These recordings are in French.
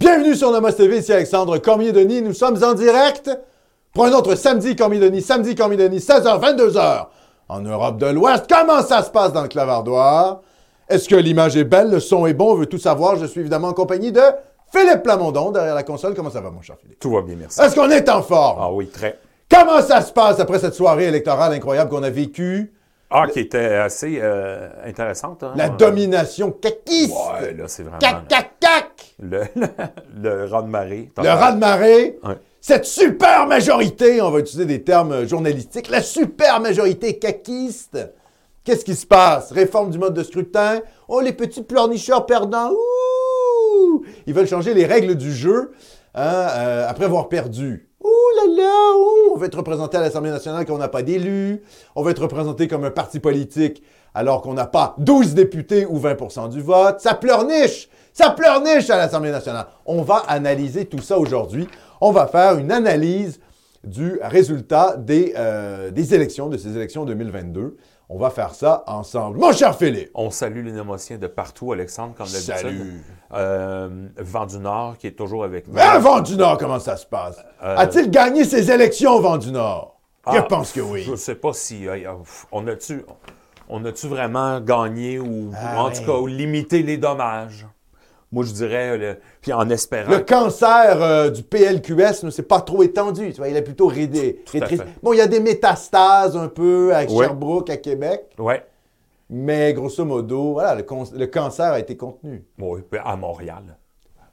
Bienvenue sur Nomos TV, ici Alexandre Cormier-Denis. Nous sommes en direct pour un autre samedi Cormier-Denis, samedi Cormier-Denis, 16h, 22h en Europe de l'Ouest. Comment ça se passe dans le clavardoir? Est-ce que l'image est belle, le son est bon? On veut tout savoir? Je suis évidemment en compagnie de Philippe Plamondon derrière la console. Comment ça va, mon cher Philippe? Tout va bien, merci. Est-ce qu'on est en forme? Ah oui, très. Comment ça se passe après cette soirée électorale incroyable qu'on a vécue? Ah, qui était assez euh, intéressante. Hein? La domination caquiste! Ouais, là, c'est vraiment Cac, cac, cac! Le, le, le raz de marée. Le raz de marée. Ouais. Cette super majorité, on va utiliser des termes journalistiques, la super majorité caquiste. Qu'est-ce qui se passe? Réforme du mode de scrutin. Oh, les petits pleurnicheurs perdants. Ouh! Ils veulent changer les règles du jeu hein, euh, après avoir perdu. Ouh là là! On veut être représenté à l'Assemblée nationale quand on n'a pas d'élus. On veut être représenté comme un parti politique alors qu'on n'a pas 12 députés ou 20% du vote. Ça pleurniche! Ça pleurniche à l'Assemblée nationale. On va analyser tout ça aujourd'hui. On va faire une analyse du résultat des, euh, des élections, de ces élections 2022. On va faire ça ensemble. Mon cher Philippe! On salue les Némotiens de partout, Alexandre, comme d'habitude. Salut! Euh, Vent du Nord, qui est toujours avec nous. Un Vent du Nord, comment ça se passe? Euh, A-t-il gagné ses élections, Vent du Nord? Je Ah, pense que oui. Je sais pas si... euh, on a-tu on a-tu vraiment gagné ou Ah, en tout cas limité les dommages? Moi, je dirais, le- puis en espérant... Le cancer euh, du PLQS ne s'est pas trop étendu. Tu vois, il est plutôt rédé-. Bon, il y a des métastases un peu à Ouais. Sherbrooke, à Québec, Ouais. mais grosso modo, voilà, le, con- le cancer a été contenu Oui, puis à Montréal,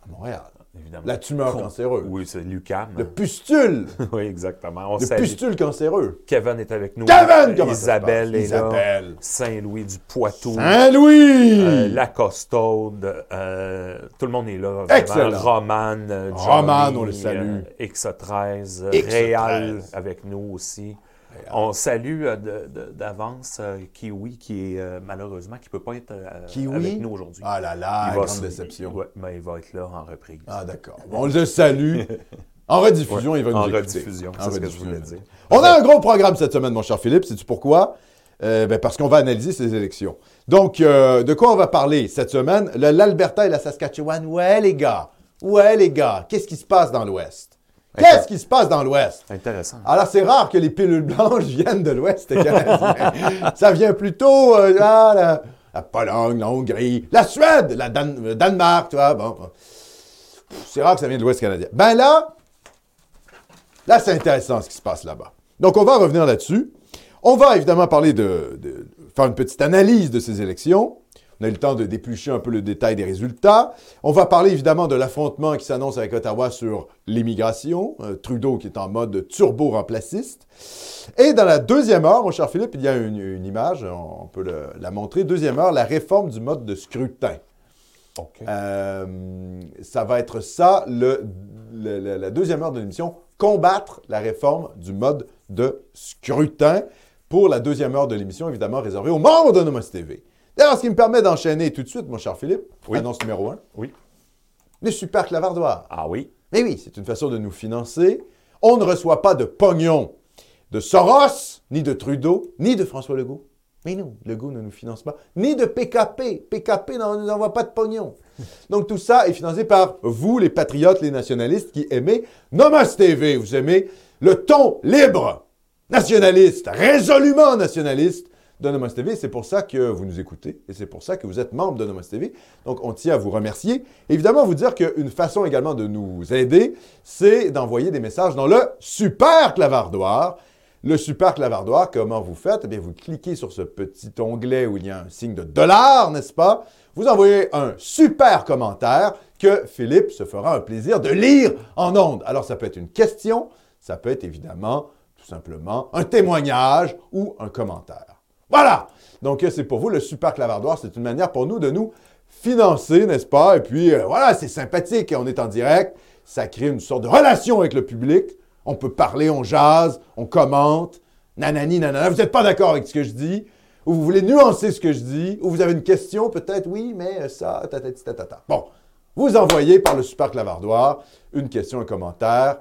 à Montréal. Évidemment. La tumeur Con- cancéreuse. Oui, c'est l'UQAM. Le pustule. oui, exactement. On Le salue. pustule cancéreux. Kevin est avec nous. Kevin, comment Isabelle est Isabelle. là. Saint-Louis du Poitou. Saint-Louis! Euh, la Costaude, euh, tout le monde est là. vraiment. Excellent. Romane, euh, Johnny, Romane, on le salue. euh, X13, euh, X13. Réal avec nous aussi. On salue euh, d'avance euh, Kiwi qui est euh, malheureusement qui peut pas être Kiwi? avec nous aujourd'hui. Ah là là, Il va grande déception. ouais, mais il va être là en reprise. Ah d'accord. On le salue. En rediffusion, il va nous en rediffusion, c'est ce que je voulais il dire. On a un gros programme cette semaine, mon cher Philippe. Sais-tu pourquoi? Euh, ben, parce qu'on va analyser ces élections. Donc, euh, de quoi on va parler cette semaine? L'Alberta et la Saskatchewan. Ouais, les gars. Ouais, les gars. Qu'est-ce qui se passe dans l'Ouest? Qu'est-ce qui se passe dans l'Ouest? Intéressant. Alors, c'est rare que les pilules blanches viennent de l'Ouest canadien. Ça vient plutôt euh, là, la, la Pologne, la Hongrie, la Suède, la Dan- le Danemark, tu vois. Bon, bon. C'est rare que ça vienne de l'Ouest canadien. Ben là, là, c'est intéressant ce qui se passe là-bas. Donc, on va revenir là-dessus. On va évidemment parler de, de- faire une petite analyse de ces élections. On a eu le temps de déplucher un peu le détail des résultats. On va parler évidemment de l'affrontement qui s'annonce avec Ottawa sur l'immigration. Euh, Trudeau qui est en mode turbo-remplaciste. Et dans la deuxième heure, mon cher Philippe, il y a une, une image, on peut le- la montrer. Deuxième heure, la réforme du mode de scrutin. Euh, ça va être ça, le- la deuxième heure de l'émission, combattre la réforme du mode de scrutin pour la deuxième heure de l'émission, évidemment réservée aux membres de Nomos TV. D'ailleurs, ce qui me permet d'enchaîner tout de suite, mon cher Philippe, Oui. annonce numéro un, Oui. les super clavardoirs. Ah oui. Mais oui, c'est une façon de nous financer. On ne reçoit pas de pognon de Soros, ni de Trudeau, ni de François Legault. Mais non, Legault ne nous finance pas. Ni de PKP. PKP ne nous envoie pas de pognon. Donc tout ça est financé par vous, les patriotes, les nationalistes qui aimez Nomos TV. Vous aimez le ton libre, nationaliste, résolument nationaliste de Nomos TV. C'est pour ça que vous nous écoutez et c'est pour ça que vous êtes membre de Nomos TV. Donc, on tient à vous remercier. Évidemment, vous dire qu'une façon également de nous aider, c'est d'envoyer des messages dans le super clavardoir. Le super clavardoir, comment vous faites? Eh bien, vous cliquez sur ce petit onglet où il y a un signe de dollar, n'est-ce pas? Vous envoyez un super commentaire que Philippe se fera un plaisir de lire en ondes. Alors, ça peut être une question, ça peut être évidemment tout simplement un témoignage ou un commentaire. Voilà! Donc, euh, c'est pour vous le super clavardoir. C'est une manière pour nous de nous financer, n'est-ce pas? Et puis, euh, voilà, c'est sympathique. On est en direct. Ça crée une sorte de relation avec le public. On peut parler, on jase, on commente. Nanani, nanana. Vous n'êtes pas d'accord avec ce que je dis? Ou vous voulez nuancer ce que je dis? Ou vous avez une question, peut-être? Oui, mais euh, ça, tatati, tatata. Bon. Vous envoyez par le super clavardoir une question, un commentaire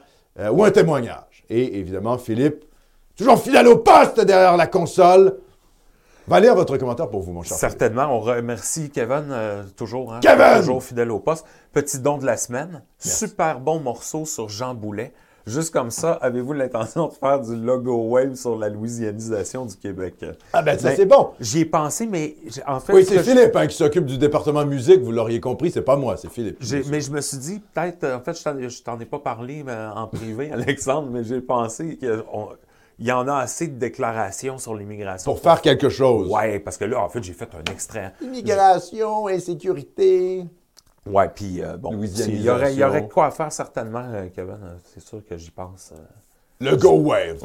ou un témoignage. Et évidemment, Philippe, toujours fidèle au poste derrière la console, va lire votre commentaire pour vous, mon cher. Certainement. On remercie Kevin, euh, toujours, hein, Kevin! toujours fidèle au poste. Petit don de la semaine. Super bon morceau sur Jean Boulet. Juste comme ça, avez-vous l'intention de faire du logo wave sur la louisianisation du Québec? Ah ben ça Ben, c'est bon. J'y ai pensé, mais en fait, Oui, ce c'est que je- Philippe hein, qui s'occupe du département musique, vous l'auriez compris, c'est pas moi, c'est Philippe. mais je me suis dit, peut-être, euh, en fait, je t'en, ai pas parlé mais en privé, Alexandre, mais j'ai pensé qu'il y en a assez de déclarations sur l'immigration. Pour faire quelque chose. Ouais, parce que là, en fait, j'ai fait un extrait. Immigration, insécurité. Ouais, puis euh, bon, il y, aurait, il y aurait quoi à faire certainement, euh, Kevin. euh, C'est sûr que j'y pense. euh, Le Go Wave.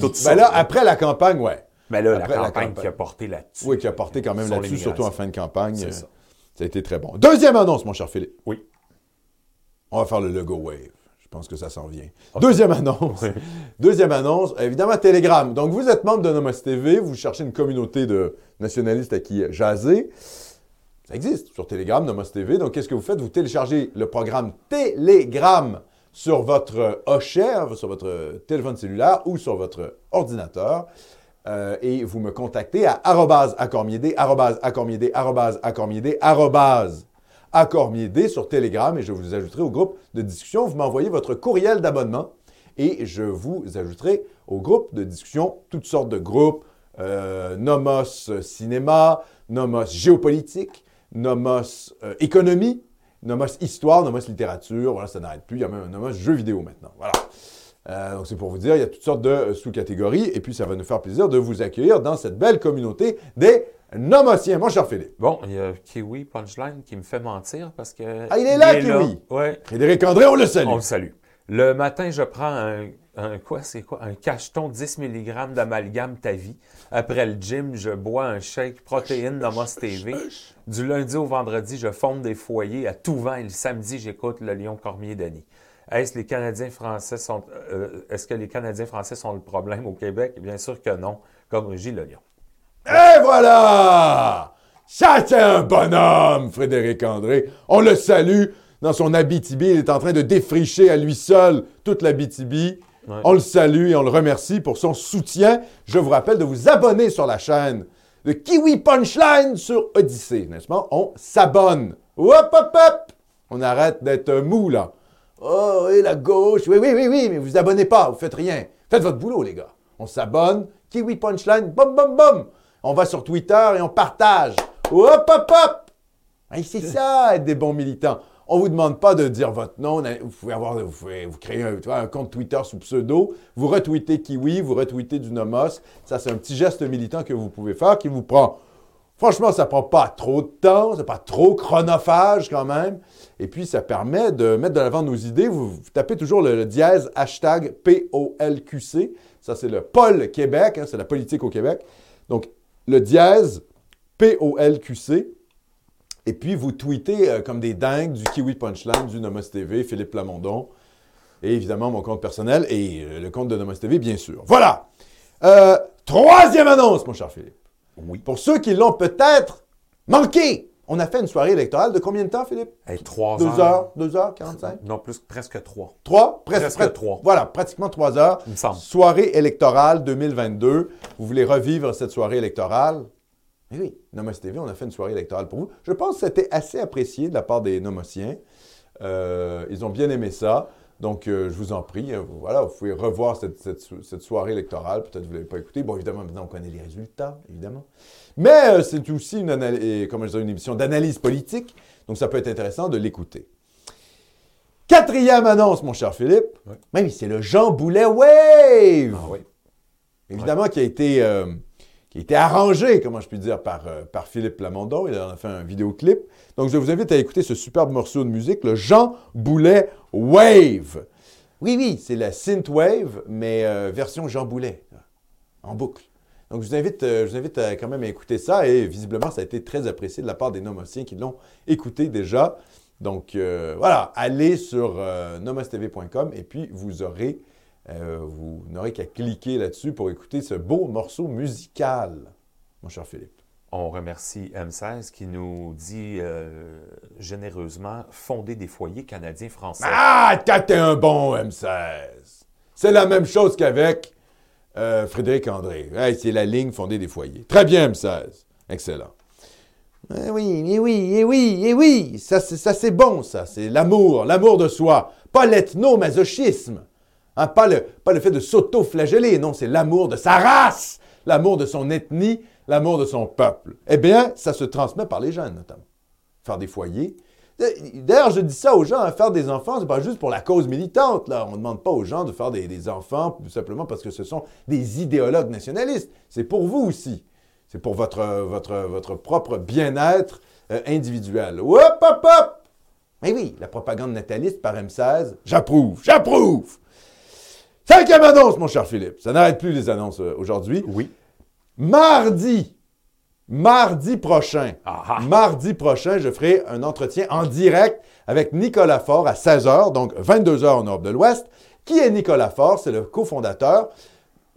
tout ça. Ben là, après la campagne, ouais. Mais là, après la la campagne qui a porté là-dessus. Oui, qui a porté quand même là-dessus, surtout en fin de campagne. C'est ça. Ça a été très bon. Deuxième annonce, mon cher Philippe. Oui. On va faire le logo Wave. Je pense que ça s'en vient. Deuxième annonce. Deuxième annonce, évidemment, Telegram. Donc, vous êtes membre de Nomos TV, vous cherchez une communauté de nationalistes à qui jaser. Ça existe sur Telegram, Nomos TV. Donc, qu'est-ce que vous faites? Vous téléchargez le programme Telegram sur votre hochet, sur votre téléphone cellulaire ou sur votre ordinateur. Euh, et vous me contactez à arrobase accormiédé, arrobase accormiédé, arrobase accormiédé, arrobase accormiédé sur Telegram et je vous ajouterai au groupe de discussion. Vous m'envoyez votre courriel d'abonnement et je vous ajouterai au groupe de discussion toutes sortes de groupes, euh, Nomos Cinéma, Nomos Géopolitique, Nomos euh, Économie, Nomos Histoire, Nomos Littérature, voilà, ça n'arrête plus. Il y a même un Nomos Jeux vidéo maintenant. Voilà. Euh, donc c'est pour vous dire, il y a toutes sortes de euh, sous-catégories et puis ça va nous faire plaisir de vous accueillir dans cette belle communauté des Nomosiens. Mon cher Philippe. Bon, il y a Kiwi Punchline qui me fait mentir parce que. Ah, il est là, Kiwi. Ouais. Frédéric André, on le salue. On le salue. Le matin, je prends un, un- quoi, c'est quoi? Un cacheton 10 mg d'amalgame ta vie. Après le gym, je bois un shake protéine Nomos TV. Du lundi au vendredi, je fonde des foyers à tout vent et le samedi, j'écoute le Lion Cormier Denis. Est-ce les Canadiens français sont euh, est-ce que les Canadiens français sont le problème au Québec? Bien sûr que non, comme Régis Le Lion. Et voilà! Ça, c'est un bonhomme, Frédéric André. On le salue dans son Abitibi. Il est en train de défricher à lui seul toute l'Abitibi. Ouais. On le salue et on le remercie pour son soutien. Je vous rappelle de vous abonner sur la chaîne de Kiwi Punchline sur Odyssée, n'est-ce pas? On s'abonne. Hop, hop, hop! On arrête d'être mou, là. Oh, et la gauche? Oui, oui, oui, oui, mais vous abonnez pas, vous faites rien. Faites votre boulot, les gars. On s'abonne. Kiwi Punchline, bum, bum, bum. On va sur Twitter et on partage. Hop, hop, hop. Hey, c'est ça, être des bons militants. On ne vous demande pas de dire votre nom. Vous pouvez, avoir, vous créer un, un compte Twitter sous pseudo. Vous retweetez Kiwi, vous retweetez du Nomos. Ça, c'est un petit geste militant que vous pouvez faire qui vous prend. Franchement, ça prend pas trop de temps, c'est pas trop chronophage quand même. Et puis, ça permet de mettre de l'avant nos idées. Vous, tapez toujours le, le dièse hashtag POLQC. Ça, c'est le Pôle Québec, hein, c'est la politique au Québec. Donc, le dièse POLQC. Et puis, vous tweetez euh, comme des dingues du Kiwi Punchline, du Nomos TV, Philippe Plamondon, et évidemment mon compte personnel et euh, le compte de Nomos TV, bien sûr. Voilà! Euh, troisième annonce, mon cher Philippe. Oui. Pour ceux qui l'ont peut-être manqué, on a fait une soirée électorale de combien de temps, Philippe? Hey, trois Deux heures. heures, deux heures, 45? Non, plus presque trois. Trois? Presque, trois. Voilà, pratiquement trois heures. Il me semble. Soirée électorale 2022. Vous voulez revivre cette soirée électorale? Oui, Nomos TV, on a fait une soirée électorale pour vous. Je pense que c'était assez apprécié de la part des Nomosiens. Euh, ils ont bien aimé ça. Donc, euh, je vous en prie, euh, voilà, vous pouvez revoir cette, cette so- cette soirée électorale. Peut-être que vous ne l'avez pas écouté. Bon, évidemment, maintenant, on connaît les résultats, évidemment. Mais euh, c'est aussi une, anal- et, comment je dirais, une émission d'analyse politique. Donc, ça peut être intéressant de l'écouter. Quatrième annonce, mon cher Philippe. Ouais. Même c'est le Jean Boulet Wave. Ah oui. Évidemment, qui a été, qui a été arrangé, comment je puis dire, par, euh, par Philippe Plamondon. Il en a fait un vidéoclip. Donc, je vous invite à écouter ce superbe morceau de musique, le Jean Boulet Wave. Oui, oui, c'est la synthwave, mais euh, version Jean Boulet, en boucle. Donc, je vous invite, euh, je vous invite quand même à écouter ça. Et visiblement, ça a été très apprécié de la part des Nomosiens qui l'ont écouté déjà. Donc, voilà, allez sur nomostv.com et puis vous aurez, euh, vous n'aurez qu'à cliquer là-dessus pour écouter ce beau morceau musical, mon cher Philippe. On remercie M16 qui nous dit euh, généreusement fonder des foyers canadiens-français. Ah, t'as t'es un bon M16. C'est la même chose qu'avec Euh, Frédéric André. Hey, c'est la ligne fondée des foyers. Très bien, M16. Excellent. Eh oui, eh oui, eh oui, eh oui. Ça, c'est bon, ça. C'est l'amour, l'amour de soi. Pas l'ethnomasochisme. Hein, pas, le, pas le fait de s'auto-flageller. Non, c'est l'amour de sa race, l'amour de son ethnie, l'amour de son peuple. Eh bien, ça se transmet par les jeunes, notamment. Faire des foyers. D'ailleurs, je dis ça aux gens, hein, faire des enfants, c'est pas juste pour la cause militante. On ne demande pas aux gens de faire des, enfants simplement parce que ce sont des idéologues nationalistes. C'est pour vous aussi. C'est pour votre, propre bien-être euh, individuel. Hop, hop, hop! Mais oui, la propagande nataliste par M16, j'approuve, j'approuve! Cinquième annonce, mon cher Philippe. Ça n'arrête plus les annonces euh, aujourd'hui. Oui. Mardi, mardi prochain, Ah ah. mardi prochain, je ferai un entretien en direct avec Nicolas Faure à 16h, donc 22h en Europe de l'Ouest. Qui est Nicolas Faure? C'est le cofondateur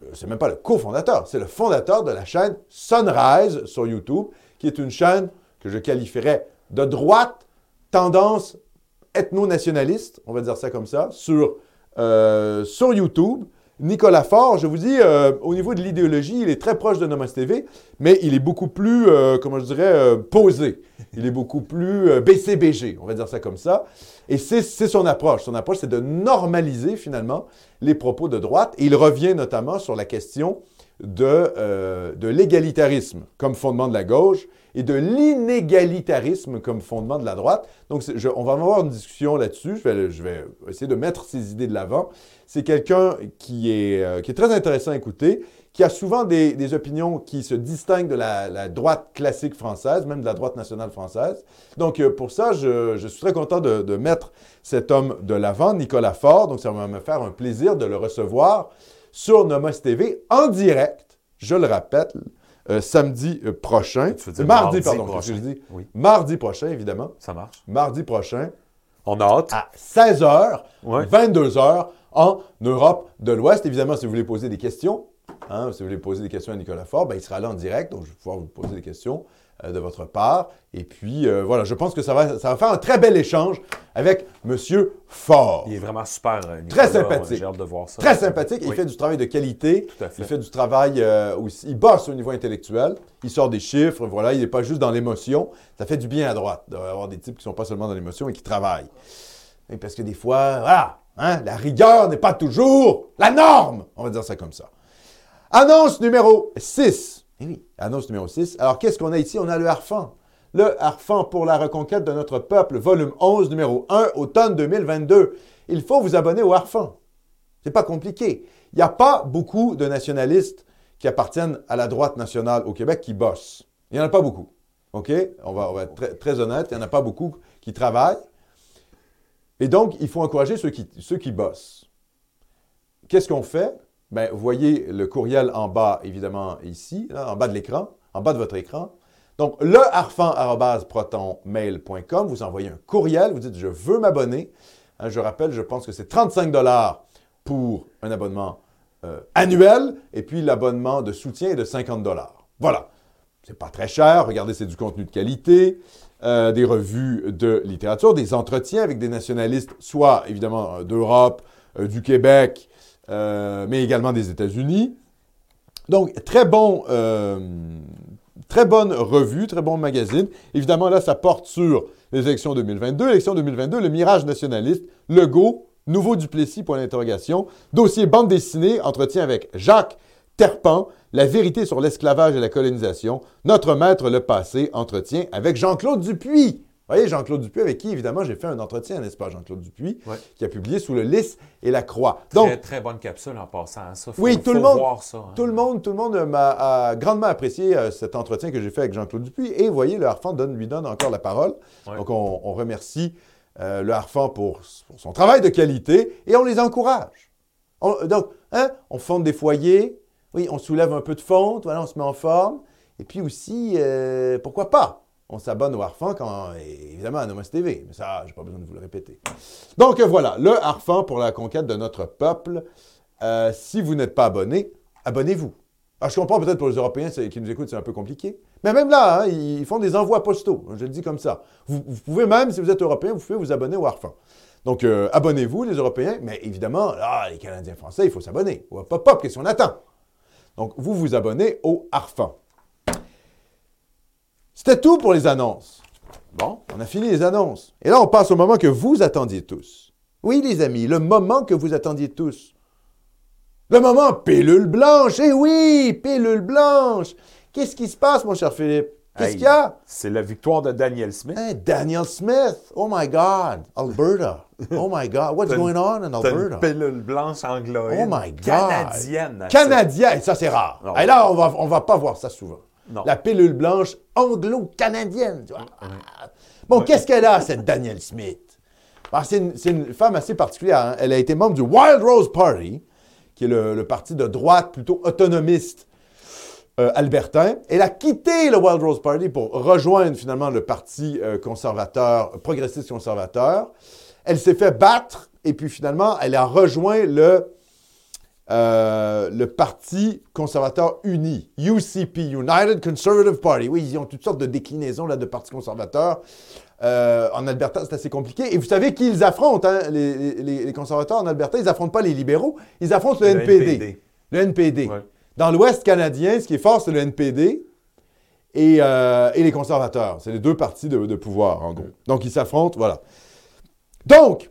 euh, c'est même pas le cofondateur, c'est le fondateur de la chaîne Sunrise sur YouTube, qui est une chaîne que je qualifierais de droite, tendance ethno-nationaliste, on va dire ça comme ça, sur, euh, sur YouTube. Nicolas Faure, je vous dis, euh, au niveau de l'idéologie, il est très proche de Nomos TV, mais il est beaucoup plus, euh, comment je dirais, posé. Il est beaucoup plus BCBG, on va dire ça comme ça. Et c'est son approche. Son approche, c'est de normaliser finalement les propos de droite. Et il revient notamment sur la question de l'égalitarisme comme fondement de la gauche et de l'inégalitarisme comme fondement de la droite. Donc, on va avoir une discussion là-dessus. Je vais, essayer de mettre ces idées de l'avant. C'est quelqu'un qui est, euh, très intéressant à écouter, qui a souvent des, opinions qui se distinguent de la, droite classique française, même de la droite nationale française. Donc, euh, pour ça, je, je suis très content de, de mettre cet homme de l'avant, Nicolas Faure. Donc, ça va me faire un plaisir de le recevoir sur Nomos TV en direct, je le rappelle, euh, samedi euh, prochain. Tu veux dire mardi, mardi pardon, prochain. je dis? Oui. Mardi prochain, évidemment. Ça marche. Mardi prochain, On a hâte. à 16h, Ouais. 22h en Europe de l'Ouest. Évidemment, si vous voulez poser des questions, hein, si vous voulez poser des questions à Nicolas Faure, ben, il sera là en direct, donc je vais pouvoir vous poser des questions de votre part. Et puis, euh, voilà, je pense que ça va, ça va faire un très bel échange avec M. Faure. Il est vraiment super. euh, Nicolas. Très sympathique. J'ai hâte de voir ça. Très sympathique. Il fait du travail de qualité. Tout à fait. Il fait du travail euh, aussi. Il bosse au niveau intellectuel. Il sort des chiffres. Voilà. Il n'est pas juste dans l'émotion. Ça fait du bien à droite d'avoir des types qui ne sont pas seulement dans l'émotion et qui travaillent. Et parce que des fois, voilà, hein, la rigueur n'est pas toujours la norme. On va dire ça comme ça. Annonce numéro 6. Eh oui, annonce numéro 6. Alors, qu'est-ce qu'on a ici? On a le Harfan. Le Harfan pour la reconquête de notre peuple, volume 11, numéro 1, automne 2022. Il faut vous abonner au Harfan. C'est pas compliqué. Il n'y a pas beaucoup de nationalistes qui appartiennent à la droite nationale au Québec qui bossent. Il n'y en a pas beaucoup. OK? On va, être très, honnête. Il n'y en a pas beaucoup qui travaillent. Et donc, il faut encourager ceux qui bossent. Qu'est-ce qu'on fait? Vous voyez le courriel en bas, évidemment, ici, en bas de l'écran, en bas de votre écran. Donc, le harfan.protonmail.com, vous envoyez un courriel, vous dites « Je veux m'abonner Hein, Je rappelle, je pense que c'est 35 pour un abonnement euh, annuel, et puis l'abonnement de soutien est de 50 Voilà. C'est pas très cher. Regardez, c'est du contenu de qualité, euh, des revues de littérature, des entretiens avec des nationalistes, soit évidemment euh, d'Europe, du Québec, euh, mais également des États-Unis. Donc, très bon, euh, très bonne revue, très bon magazine. Évidemment, là, ça porte sur les élections 2022. Élections 2022, le mirage nationaliste, Legault, nouveau Duplessis, point d'interrogation. Dossier bande dessinée, entretien avec Jacques Terpan, la vérité sur l'esclavage et la colonisation. Notre maître le passé, entretien avec Jean-Claude Dupuis. Vous voyez, Jean-Claude Dupuis, avec qui, évidemment, j'ai fait un entretien, n'est-ce pas, Jean-Claude Dupuis, Ouais. qui a publié sous le Lys et la Croix. Donc, très, très bonne capsule en passant à ça. Faut- oui, tout faut le monde, voir ça. hein. tout le monde, tout le monde m'a a grandement apprécié euh, cet entretien que j'ai fait avec Jean-Claude Dupuis. Et vous voyez, le Harfan donne, lui donne encore la parole. Ouais. Donc, on, on remercie euh, le Harfan pour, pour son travail de qualité et on les encourage. On- donc, hein, on fonde des foyers, oui, on soulève un peu de fonte, voilà, on se met en forme. Et puis aussi, euh, pourquoi pas? On s'abonne au Harfan quand, évidemment, à Nomos TV. Mais ça, j'ai pas besoin de vous le répéter. Donc voilà, le Harfan pour la conquête de notre peuple. Euh, si vous n'êtes pas abonné, abonnez-vous. Alors, je comprends peut-être pour les Européens qui nous écoutent, c'est un peu compliqué. Mais même là, hein, ils font des envois postaux. Je le dis comme ça. Vous, pouvez même, si vous êtes Européen, vous pouvez vous abonner au Harfan. Donc, euh, abonnez-vous, les Européens. Mais évidemment, là, les Canadiens français, il faut s'abonner. Hop, hop, hop, qu'est-ce qu'on attend? Donc, vous vous abonnez au Arfan. C'était tout pour les annonces. Bon, on a fini les annonces. Et là, on passe au moment que vous attendiez tous. Oui, les amis, le moment que vous attendiez tous. Le moment pilule blanche. Eh oui, pilule blanche. Qu'est-ce qui se passe, mon cher Philippe? Qu'est-ce Hey, qu'il y a? C'est la victoire de Daniel Smith. Hein, Daniel Smith. Oh my God. Alberta. Oh my God. What's going on in T'as une Alberta? pilule blanche angloïde. Oh my God. Canadienne. Canadien, et ça c'est rare. Et là, on va, on va pas voir ça souvent. Non. La pilule blanche anglo-canadienne. vois. Bon, qu'est-ce qu'elle a, cette Danielle Smith? Alors, c'est, une, femme assez particulière. hein. Elle a été membre du Wild Rose Party, qui est le, le parti de droite plutôt autonomiste euh, albertain. Elle a quitté le Wild Rose Party pour rejoindre finalement le parti euh, conservateur, progressiste conservateur. Elle s'est fait battre et puis finalement, elle a rejoint le, euh, le Parti conservateur uni, UCP, United Conservative Party. Oui, ils ont toutes sortes de déclinaisons là, de partis conservateurs. Euh, en Alberta, c'est assez compliqué. Et vous savez qui ils affrontent, hein, les, les- les conservateurs en Alberta? Ils affrontent pas les libéraux, ils affrontent le, Le NPD. NPD. Le NPD. Ouais. Dans l'Ouest canadien, ce qui est fort, c'est le NPD et, euh, et les conservateurs. C'est les deux partis de, de pouvoir, en gros. Donc, ils s'affrontent, voilà. Donc,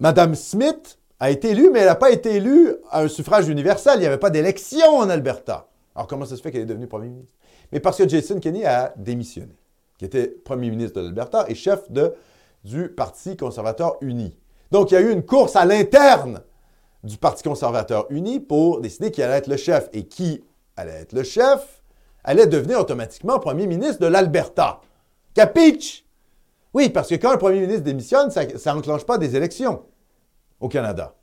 Madame Smith a été élue, mais elle n'a pas été élue à un suffrage universel. Il n'y avait pas d'élection en Alberta. Alors, comment ça se fait qu'elle est devenue premier ministre? Mais parce que Jason Kenney a démissionné, qui était premier ministre de l'Alberta et chef du Parti conservateur uni. Donc, il y a eu une course à l'interne du Parti conservateur uni pour décider qui allait être le chef. Et qui allait être le chef allait devenir automatiquement premier ministre de l'Alberta. Capiche? Oui, parce que quand un premier ministre démissionne, ça n'enclenche pas des élections au Canada.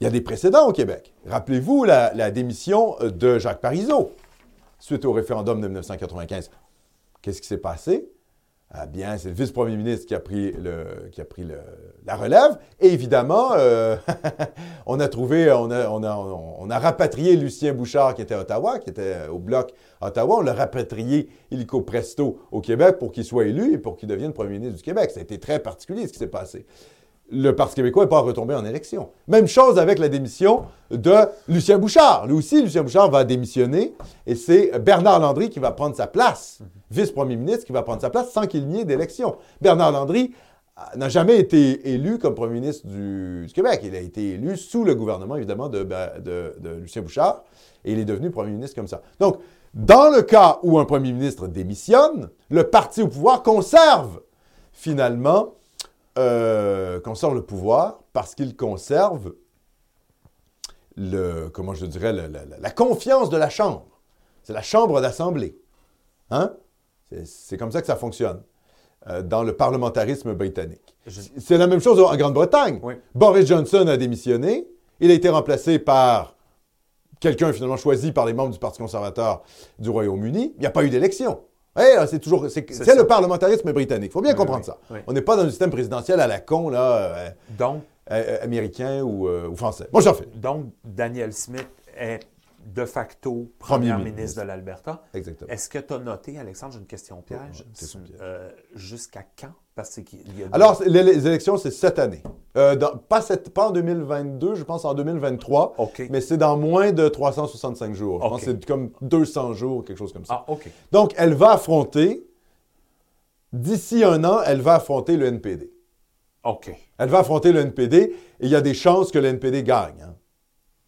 Il y a des précédents au Québec. Rappelez-vous la, démission de Jacques Parizeau suite au référendum de 1995. Qu'est-ce qui s'est passé? Ah bien, c'est le vice-premier ministre qui a pris, la relève. Et évidemment, euh, on a trouvé, on a, rapatrié Lucien Bouchard qui était à Ottawa, qui était au bloc Ottawa. On l'a rapatrié illico presto au Québec pour qu'il soit élu et pour qu'il devienne premier ministre du Québec. Ça a été très particulier ce qui s'est passé. Le Parti québécois n'est pas retombé en élection. Même chose avec la démission de Lucien Bouchard. Lui aussi, Lucien Bouchard va démissionner et c'est Bernard Landry qui va prendre sa place, vice-premier ministre qui va prendre sa place sans qu'il n'y ait d'élection. Bernard Landry n'a jamais été élu comme premier ministre du, Québec. Il a été élu sous le gouvernement, évidemment, de, de- de Lucien Bouchard et il est devenu premier ministre comme ça. Donc, dans le cas où un premier ministre démissionne, le parti au pouvoir conserve finalement euh, conserve le pouvoir parce qu'il conserve le, comment je dirais, le- le- la confiance de la Chambre. C'est la Chambre d'Assemblée. Hein? C'est- comme ça que ça fonctionne euh, dans le parlementarisme britannique. Je- C'est la même chose en Grande-Bretagne. Oui. Boris Johnson a démissionné. Il a été remplacé par quelqu'un finalement choisi par les membres du Parti conservateur du Royaume-Uni. Il n'y a pas eu d'élection. C'est toujours, c'est, le parlementarisme britannique. Il faut bien Oui, comprendre oui, ça. oui. On n'est pas dans un système présidentiel à la con, là, euh, Donc, euh, américain ou, euh, ou français. Bon, j'en fais. donc, Daniel Smith est de facto Premier premier ministre. ministre de l'Alberta. Exactement. Est-ce que tu as noté, Alexandre, j'ai une question piège, euh, jusqu'à quand? Parce qu'il y a Alors, les, élections, c'est cette année. Euh, dans- pas, cette, pas en 2022, je pense en 2023. OK. Mais c'est dans moins de 365 jours. Je pense que c'est comme 200 jours, quelque chose comme ça. Ah, OK. Donc, elle va affronter, d'ici un an, elle va affronter le NPD. OK. Elle va affronter le NPD et il y a des chances que le NPD gagne. hein.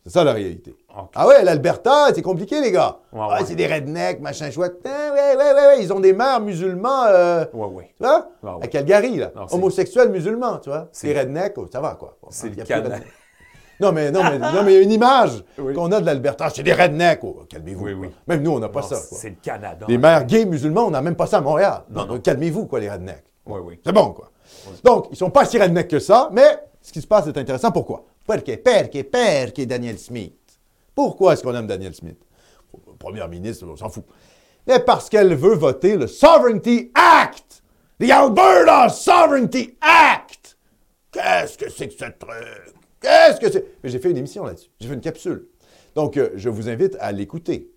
C'est ça la réalité. Ah ouais, l'Alberta, c'est compliqué, les gars. Ouais, ah, ouais. c'est des rednecks, machin chouette. Ah, ouais, ouais, ouais, ouais, ils ont des maires musulmans, euh, Ouais, ouais. tu vois, Ah ouais. à Calgary, là. Non, Homosexuels musulmans, tu vois. C'est- rednecks, oh, ça va, quoi. Bon, C'est le redneck. Non, mais non, mais non, mais il y a une image Oui. qu'on a de l'Alberta. C'est des rednecks. oh, calmez-vous. Oui, quoi. oui. Même nous, on n'a pas Non, ça. C'est le Canada. Les maires gays musulmans, on n'a même pas ça à Montréal. Non. calmez-vous, quoi, les rednecks. Oui, oui. C'est bon, quoi. Donc, ils sont pas si rednecks que ça, mais ce qui se passe est intéressant. Pourquoi? Perché, perché, perché Daniel Smith. Pourquoi est-ce qu'on aime Daniel Smith? Première ministre, on s'en fout. Mais parce qu'elle veut voter le Sovereignty Act! The Alberta Sovereignty Act! Qu'est-ce que c'est que ce truc? Qu'est-ce que c'est? Mais j'ai fait une émission là-dessus. J'ai fait une capsule. Donc, euh, je vous invite à l'écouter.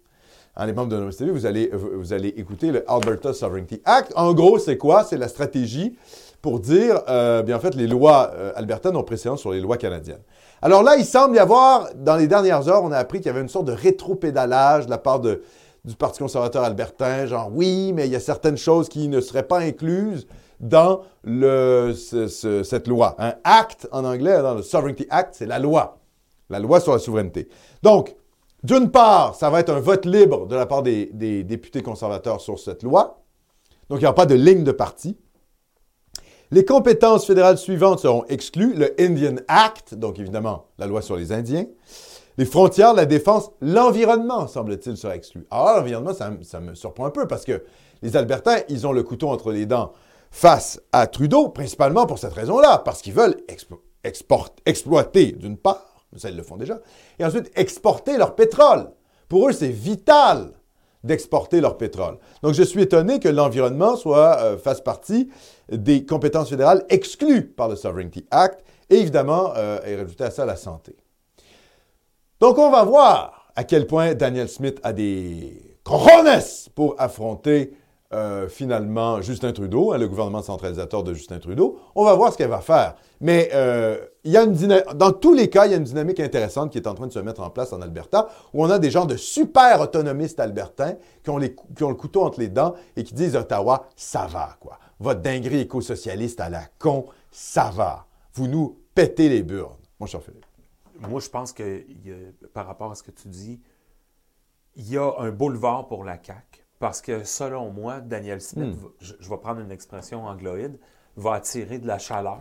hein, les membres de Nomos TV, vous allez, vous allez écouter le Alberta Sovereignty Act. En gros, c'est quoi? C'est la stratégie pour dire, euh, bien en fait, les lois euh, albertaines ont précédence sur les lois canadiennes. Alors là, il semble y avoir, dans les dernières heures, on a appris qu'il y avait une sorte de rétropédalage de la part du Parti conservateur albertain, genre oui, mais il y a certaines choses qui ne seraient pas incluses dans cette loi. Un act en anglais, dans le Sovereignty Act, c'est la loi. La loi sur la souveraineté. Donc, d'une part, ça va être un vote libre de la part des, des députés conservateurs sur cette loi. Donc, il n'y aura pas de ligne de parti. Les compétences fédérales suivantes seront exclues. Le Indian Act, donc évidemment la loi sur les Indiens. Les frontières, la défense, l'environnement, semble-t-il, sera exclu. Alors, l'environnement, ça, ça, me surprend un peu parce que les Albertains, ils ont le couteau entre les dents face à Trudeau, principalement pour cette raison-là, parce qu'ils veulent exploiter, d'une part, ça ils le font déjà, et ensuite exporter leur pétrole. Pour eux, c'est vital d'exporter leur pétrole. Donc, je suis étonné que l'environnement soit euh, fasse partie des compétences fédérales exclues par le Sovereignty Act, et évidemment, euh, rajouter à ça la santé. Donc, on va voir à quel point Daniel Smith a des cojones pour affronter euh, finalement Justin Trudeau, hein, le gouvernement centralisateur de Justin Trudeau. On va voir ce qu'elle va faire. Mais euh, dans tous les cas, il y a une dynamique intéressante qui est en train de se mettre en place en Alberta, où on a des gens de super autonomistes albertains qui ont, qui ont le couteau entre les dents et qui disent Ottawa, ça va, quoi. Votre dinguerie éco-socialiste à la con, ça va. Vous nous pétez les burnes. Mon cher Philippe. Moi, je pense que par rapport à ce que tu dis, il y a un boulevard pour la CAQ parce que selon moi, Daniel Smith, hmm. je, vais prendre une expression angloïde, va attirer de la chaleur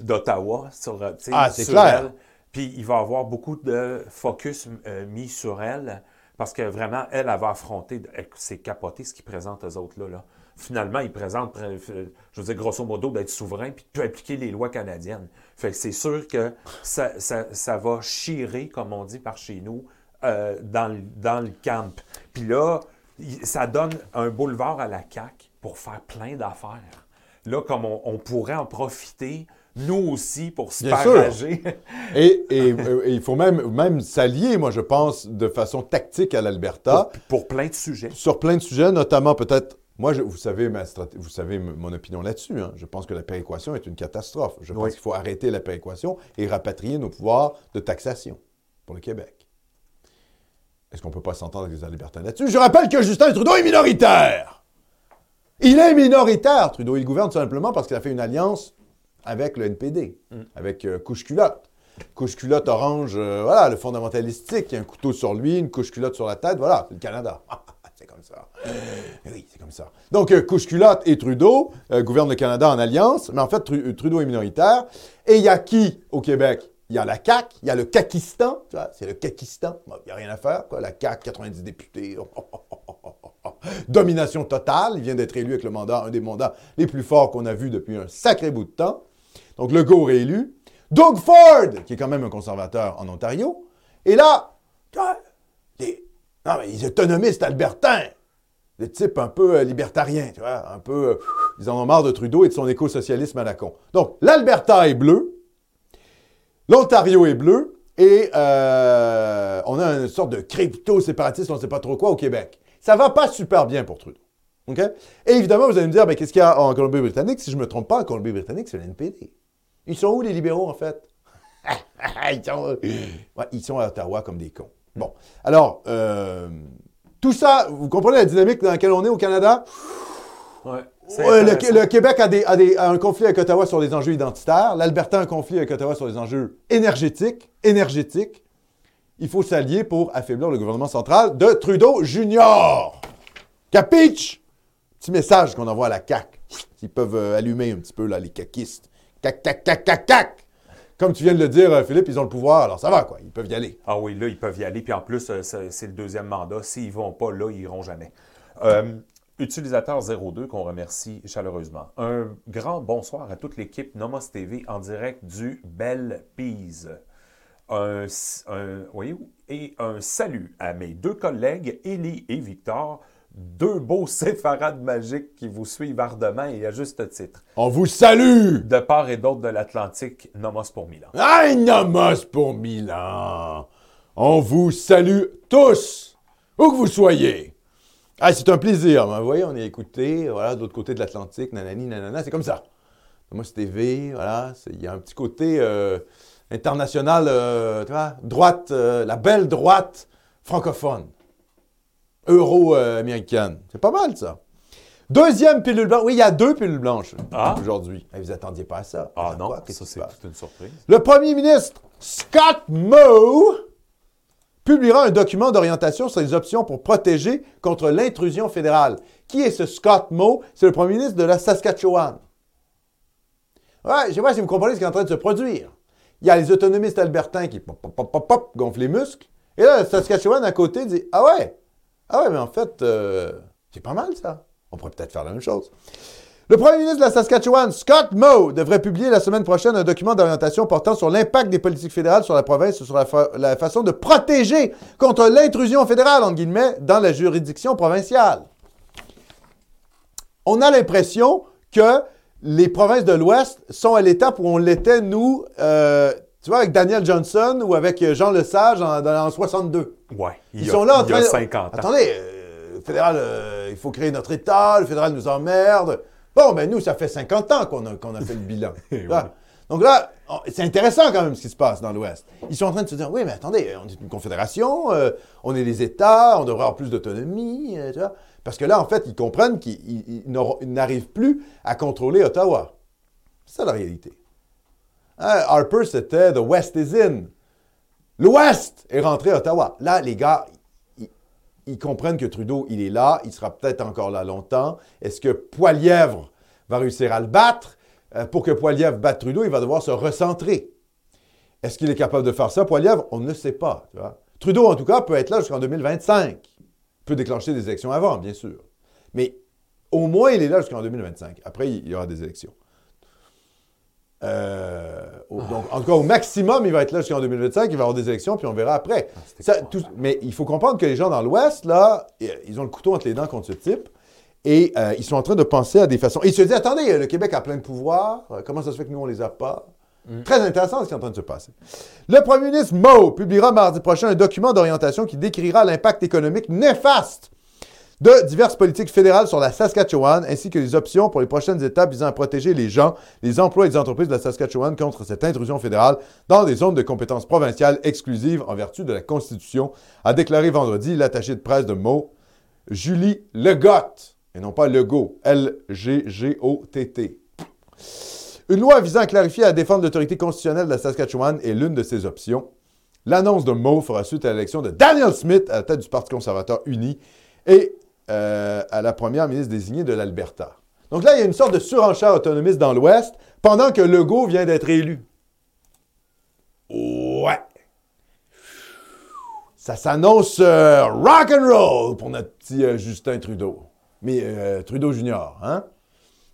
d'Ottawa sur, ah, c'est clair. Puis il va avoir beaucoup de focus euh, mis sur elle parce que vraiment, elle, elle va affronter, c'est capoté ce qu'ils présentent aux autres là. Finalement, ils présentent, euh, je veux dire, grosso modo, d'être souverain puis de appliquer les lois canadiennes. Fait que c'est sûr que ça, ça, va chirer, comme on dit par chez nous, dans, dans le camp. Puis là, ça donne un boulevard à la CAQ pour faire plein d'affaires. Là, comme on, pourrait en profiter, nous aussi, pour se partager. et, il faut même, même s'allier, moi, je pense, de façon tactique à l'Alberta. Pour, plein de sujets. Sur plein de sujets, notamment peut-être moi, vous, savez ma vous savez mon opinion là-dessus. Hein. Je pense que la péréquation est une catastrophe. Je pense qu'il faut arrêter la péréquation et rapatrier nos pouvoirs de taxation pour le Québec. Est-ce qu'on ne peut pas s'entendre avec les libertins là-dessus? Je rappelle que Justin Trudeau est minoritaire. Il est minoritaire, Trudeau. Il gouverne simplement parce qu'il a fait une alliance avec le NPD, mm. avec euh, couche-culotte. Couche-culotte orange, euh, voilà, le fondamentalistique, il y a un couteau sur lui, une couche-culotte sur la tête, voilà, c'est le Canada. ça. Oui, c'est comme ça. Donc, euh, couche-culotte et Trudeau gouvernent le Canada en alliance, mais en fait, Trudeau est minoritaire. Et il y a qui au Québec? Il y a la CAQ, il y a le Kakistan, c'est le Kakistan, il n'y a rien à faire, quoi. la CAQ, 90 députés, domination totale, il vient d'être élu avec le mandat, un des mandats les plus forts qu'on a vu depuis un sacré bout de temps. Donc le go réélu. Doug Ford, qui est quand même un conservateur en Ontario, et là, les, non, mais les autonomistes albertains, des types un peu euh, libertariens, tu vois, un peu, euh, ils en ont marre de Trudeau et de son écosocialisme à la con. Donc, l'Alberta est bleu, L'Ontario est bleu et euh, on a une sorte de crypto-séparatiste, on ne sait pas trop quoi, au Québec. Ça va pas super bien pour Trudeau. OK? Et évidemment, vous allez me dire, ben, qu'est-ce qu'il y a en Colombie-Britannique? Si je ne me trompe pas, en Colombie-Britannique, c'est le. Ils sont où, les libéraux, en fait? ils, sont, ils, sont, à Ottawa comme des cons. Bon. Alors, euh, tout ça, vous comprenez la dynamique dans laquelle on est au Canada? Ouais le, Québec a, un conflit avec Ottawa sur les enjeux identitaires. L'Alberta a un conflit avec Ottawa sur les enjeux énergétiques. énergétiques. Il faut s'allier pour affaiblir le gouvernement central de Trudeau Junior. Capiche? Petit message qu'on envoie à la CAQ. Ils peuvent euh, allumer un petit peu là, les caquistes. Cac, cac, cac, cac, cac. Comme tu viens de le dire, euh, Philippe, ils ont le pouvoir, alors ça va, quoi. Ils peuvent y aller. Ah oui, là, ils peuvent y aller. Puis en plus, euh, c'est le deuxième mandat. S'ils vont pas là, ils iront jamais. Utilisateur 02 qu'on remercie chaleureusement. Un grand bonsoir à toute l'équipe Nomos TV en direct du Belle Pise. Un, oui, et un salut à mes deux collègues, Élie et Victor, deux beaux séfarades magiques qui vous suivent ardemment et à juste titre. On vous salue! De part et d'autre de l'Atlantique, Nomos pour Milan. Ah, Nomos pour Milan! On vous salue tous! où que vous soyez. Ah, c'est un plaisir. Vous voyez, on est écouté, voilà, de l'autre côté de l'Atlantique, nanani, nanana, c'est comme ça. Moi, c'est TV, voilà, il y a un petit côté euh, international, euh, tu vois, droite, euh, la belle droite francophone, euro-américaine. C'est pas mal, ça. Deuxième pilule blanche. Oui, il y a deux pilules blanches Ah. aujourd'hui. Eh, Vous attendiez pas à ça. Ah non, quoi? Ça c'est toute une surprise. Le premier ministre Scott Moe publiera un document d'orientation sur les options pour protéger contre l'intrusion fédérale. Qui est ce Scott Moe? C'est le premier ministre de la Saskatchewan. Ouais, je sais pas si vous comprenez ce qui est en train de se produire. Il y a les autonomistes albertains qui pop, pop, pop, pop, gonflent les muscles. Et là, la Saskatchewan à côté dit Ah ouais, ah ouais, mais en fait, euh, c'est pas mal ça. On pourrait peut-être faire la même chose. Le premier ministre de la Saskatchewan, Scott Moe, devrait publier la semaine prochaine un document d'orientation portant sur l'impact des politiques fédérales sur la province et sur la, fa- la façon de protéger contre l'intrusion fédérale, entre guillemets, dans la juridiction provinciale. On a l'impression que les provinces de l'Ouest sont à l'étape où on l'était, nous, euh, tu vois, avec Daniel Johnson ou avec Jean Lesage en, en 62. Ouais. Il Ils a, sont là en il y a train de- 50 ans. Attendez, euh, le fédéral, euh, il faut créer notre État, le fédéral nous emmerde. Bon, ben nous, ça fait 50 ans qu'on a, qu'on a fait le bilan. Donc là, c'est intéressant quand même ce qui se passe dans l'Ouest. Ils sont en train de se dire, oui, mais attendez, on est une confédération, euh, on est des États, on devrait avoir plus d'autonomie, euh, tu vois. Parce que là, en fait, ils comprennent qu'ils n'arrivent plus à contrôler Ottawa. C'est ça la réalité. Hein, Harper, c'était The West is in. L'Ouest est rentré à Ottawa. Là, les gars, ils, comprennent que Trudeau, il est là, il sera peut-être encore là longtemps. Est-ce que Poilièvre va réussir à le battre? Euh, pour que Poilièvre batte Trudeau, il va devoir se recentrer. Est-ce qu'il est capable de faire ça, Poilièvre? On ne sait pas. Trudeau, en tout cas, peut être là jusqu'en 2025. Il peut déclencher des élections avant, bien sûr. Mais au moins, il est là jusqu'en 2025. Après, il y aura des élections. Euh, au- donc, en tout cas, au maximum, il va être là jusqu'en 2025. Il va y avoir des élections, puis on verra après. Ça, tout- ça? mais il faut comprendre que les gens dans l'Ouest, là, ils ont le couteau entre les dents contre ce type. Et euh, ils sont en train de penser à des façons. Et ils se disent attendez, euh, le Québec a plein de pouvoirs. Comment ça se fait que nous, on les a pas? Très intéressant ce qui est en train de se passer. Le premier ministre Moe publiera mardi prochain un document d'orientation qui décrira l'impact économique néfaste de diverses politiques fédérales sur la Saskatchewan, ainsi que les options pour les prochaines étapes visant à protéger les gens, les emplois et les entreprises de la Saskatchewan contre cette intrusion fédérale dans des zones de compétences provinciales exclusives en vertu de la Constitution, a déclaré vendredi l'attaché de presse de Mo, Julie Legotte, et non pas Legault, L-G-G-O-T-T. Une loi visant à clarifier et à défendre l'autorité constitutionnelle de la Saskatchewan est l'une de ces options. L'annonce de Moe fera suite à l'élection de Daniel Smith à la tête du Parti conservateur uni et euh, à la première ministre désignée de l'Alberta. Donc là, il y a une sorte de surenchère autonomiste dans l'Ouest pendant que Legault vient d'être élu. Ouais. Ça s'annonce euh, rock and roll pour notre petit euh, Justin Trudeau. Mais euh, Trudeau Junior, hein?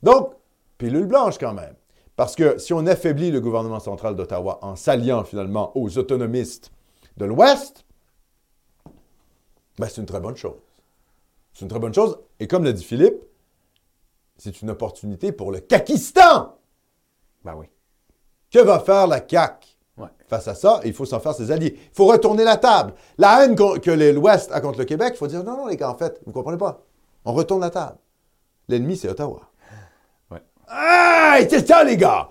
Donc, pilule blanche quand même. Parce que si on affaiblit le gouvernement central d'Ottawa en s'alliant finalement aux autonomistes de l'Ouest, ben, c'est une très bonne chose. C'est une très bonne chose. Et comme l'a dit Philippe, c'est une opportunité pour le Kakistan. Ben oui. Que va faire la CAQ Ouais. face à ça? Il faut s'en faire ses alliés. Il faut retourner la table. La haine que l'Ouest a contre le Québec, il faut dire non, non, les gars, en fait, vous comprenez pas. On retourne la table. L'ennemi, c'est Ottawa. Ouais. Ah, c'est ça, les gars!